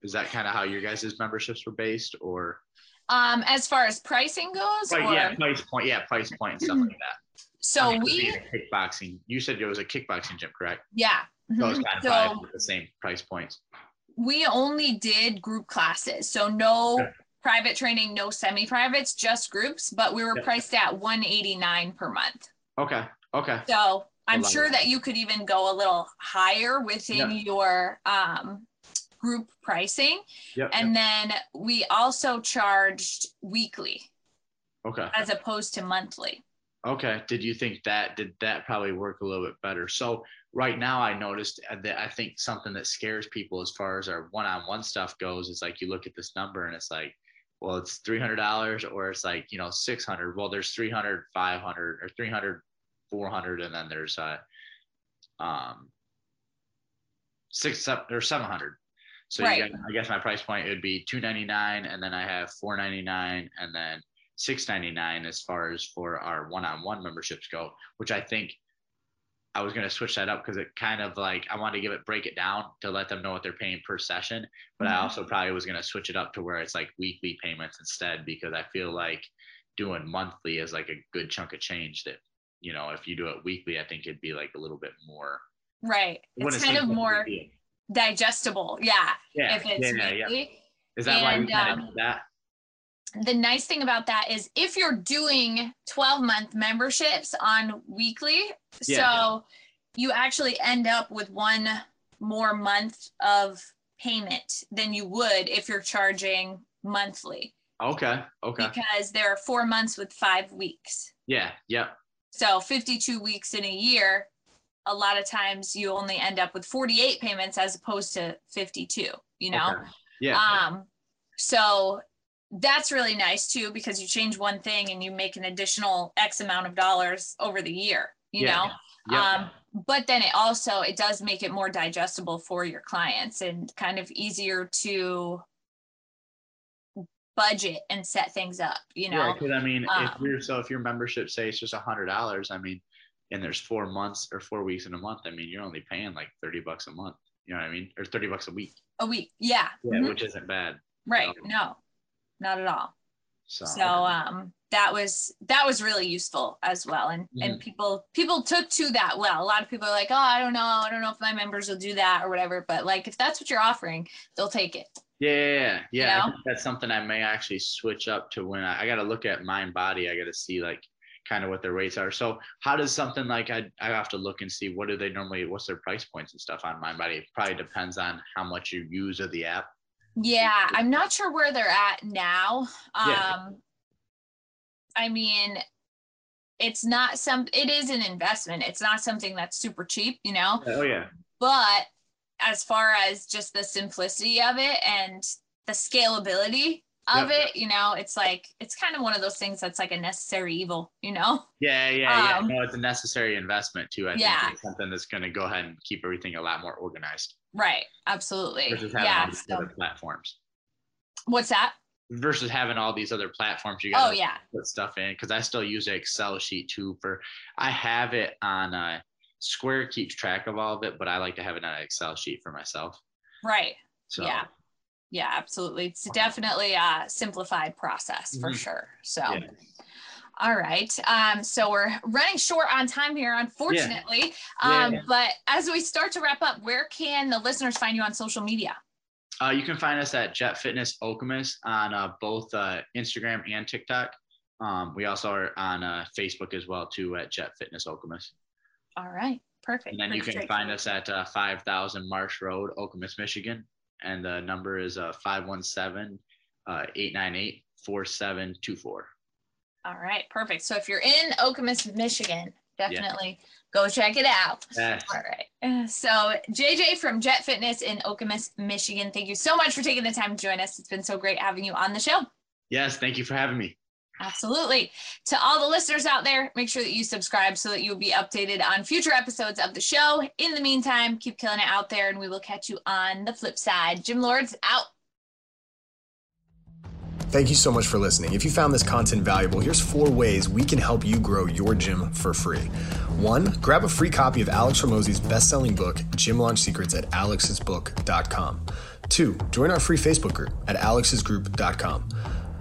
Is that kind of how your guys' memberships were based, or? Um, as far as pricing goes, Right. or, Yeah. Price point. Yeah. Price point and stuff like that. so I mean, we, kickboxing. You said it was a kickboxing gym, correct? yeah. So it's Mhm. kind of So- with the same price points. we only did group classes. So no Okay. Private training, no semi-privates, just groups, but we were Yeah. priced at 189 per month. Okay. Okay. So I'm sure that. that you could even go a little higher within Yeah. your um, group pricing. Yep. And then we also charged weekly Okay. as opposed to monthly. Okay. Did you think that did that probably work a little bit better? So right now I noticed that I think something that scares people as far as our one-on-one stuff goes is like you look at this number and it's like, well, it's three hundred dollars or it's like you know six hundred. Well, there's 300, 500, or 300, 400, and then there's uh um six or seven hundred. So Right. you got, I guess my price point would be two ninety nine, and then I have four ninety nine, and then six ninety nine as far as for our one on one memberships go, which I think I was going to switch that up because it kind of like I wanted to give it break it down to let them know what they're paying per session, but I Mhm. also probably was going to switch it up to where it's like weekly payments instead because I feel like doing monthly is like a good chunk of change that you know if you do it weekly I think it'd be like a little bit more Right. It's kind of more digestible. Yeah. yeah If it's yeah, yeah. weekly. is that why we And, kind um, of did that the nice thing about that is if you're doing 12 month memberships on weekly, Yeah. so you actually end up with one more month of payment than you would if you're charging monthly okay okay because there are four months with five weeks. yeah yeah So 52 weeks in a year, a lot of times you only end up with 48 payments as opposed to 52, you know? okay. yeah Um, so that's really nice too because you change one thing and you make an additional X amount of dollars over the year, you Yeah, know? yeah. Um, but then it also it does make it more digestible for your clients and kind of easier to budget and set things up, you know? Right, 'cause I mean, if um, you're so if your membership say it's just a hundred dollars, I mean, and there's four months or four weeks in a month, I mean, you're only paying like thirty bucks a month. You know what I mean, or thirty bucks a week. A week. Yeah. Yeah, Mhm. which isn't bad. Right. so- No, not at all. So, so um that was that was really useful as well and Mm-hmm. and people people took to that well a lot of people are like oh i don't know i don't know if my members will do that or whatever but like if that's what you're offering they'll take it yeah, yeah, yeah. I know? that's something I may actually switch up to when I, I got to look at Mind Body. I got to see like kind of what their rates are. So how does something like I I have to look and see what do they normally what's their price points and stuff on Mind Body. It probably depends on how much you use of the app. Yeah i'm not sure where they're at now um Yeah. i mean it's not some it is an investment it's not something that's super cheap you know Oh yeah. but as far as just the simplicity of it and the scalability of Yep. it you know it's like it's kind of one of those things that's like a necessary evil you know Yeah, yeah, yeah. Um, no, it's a necessary investment too. I Yeah. think it's something that's going to go ahead and keep everything a lot more organized right absolutely versus having yeah all these so, other platforms. what's that Versus having all these other platforms, you oh got to yeah put stuff in. Because I still use an Excel sheet too. For I have it on uh, Square keeps track of all of it, but I like to have it on an Excel sheet for myself. right So yeah yeah absolutely it's definitely a simplified process for Mhm. sure so Yeah. all right um so we're running short on time here unfortunately um Yeah. but as we start to wrap up where can the listeners find you on social media Uh, you can find us at Jet Fitness Okemos on uh, both uh, Instagram and TikTok. Um, we also are on uh, Facebook as well too at Jet Fitness Okemos. all right perfect And then you can find us at uh, 5000 Marsh Road, Okemos, Michigan. And the number is uh, 517 uh, 898 4724. All right, perfect. So if you're in Okemos, Michigan, definitely go check it out. Yes. All right. So JJ from Jet Fitness in Okemos, Michigan, thank you so much for taking the time to join us. It's been so great having you on the show. Yes. Thank you for having me. Absolutely. To all the listeners out there, make sure that you subscribe so that you'll be updated on future episodes of the show. In the meantime, keep killing it out there, and we will catch you on the flip side. Gym Lords out. Thank you so much for listening. If you found this content valuable, here's four ways we can help you grow your gym for free. One, grab a free copy of Alex Hormozi's best-selling book, Gym Launch Secrets at alexsbook.com. Two, join our free Facebook group at alexsgroup.com.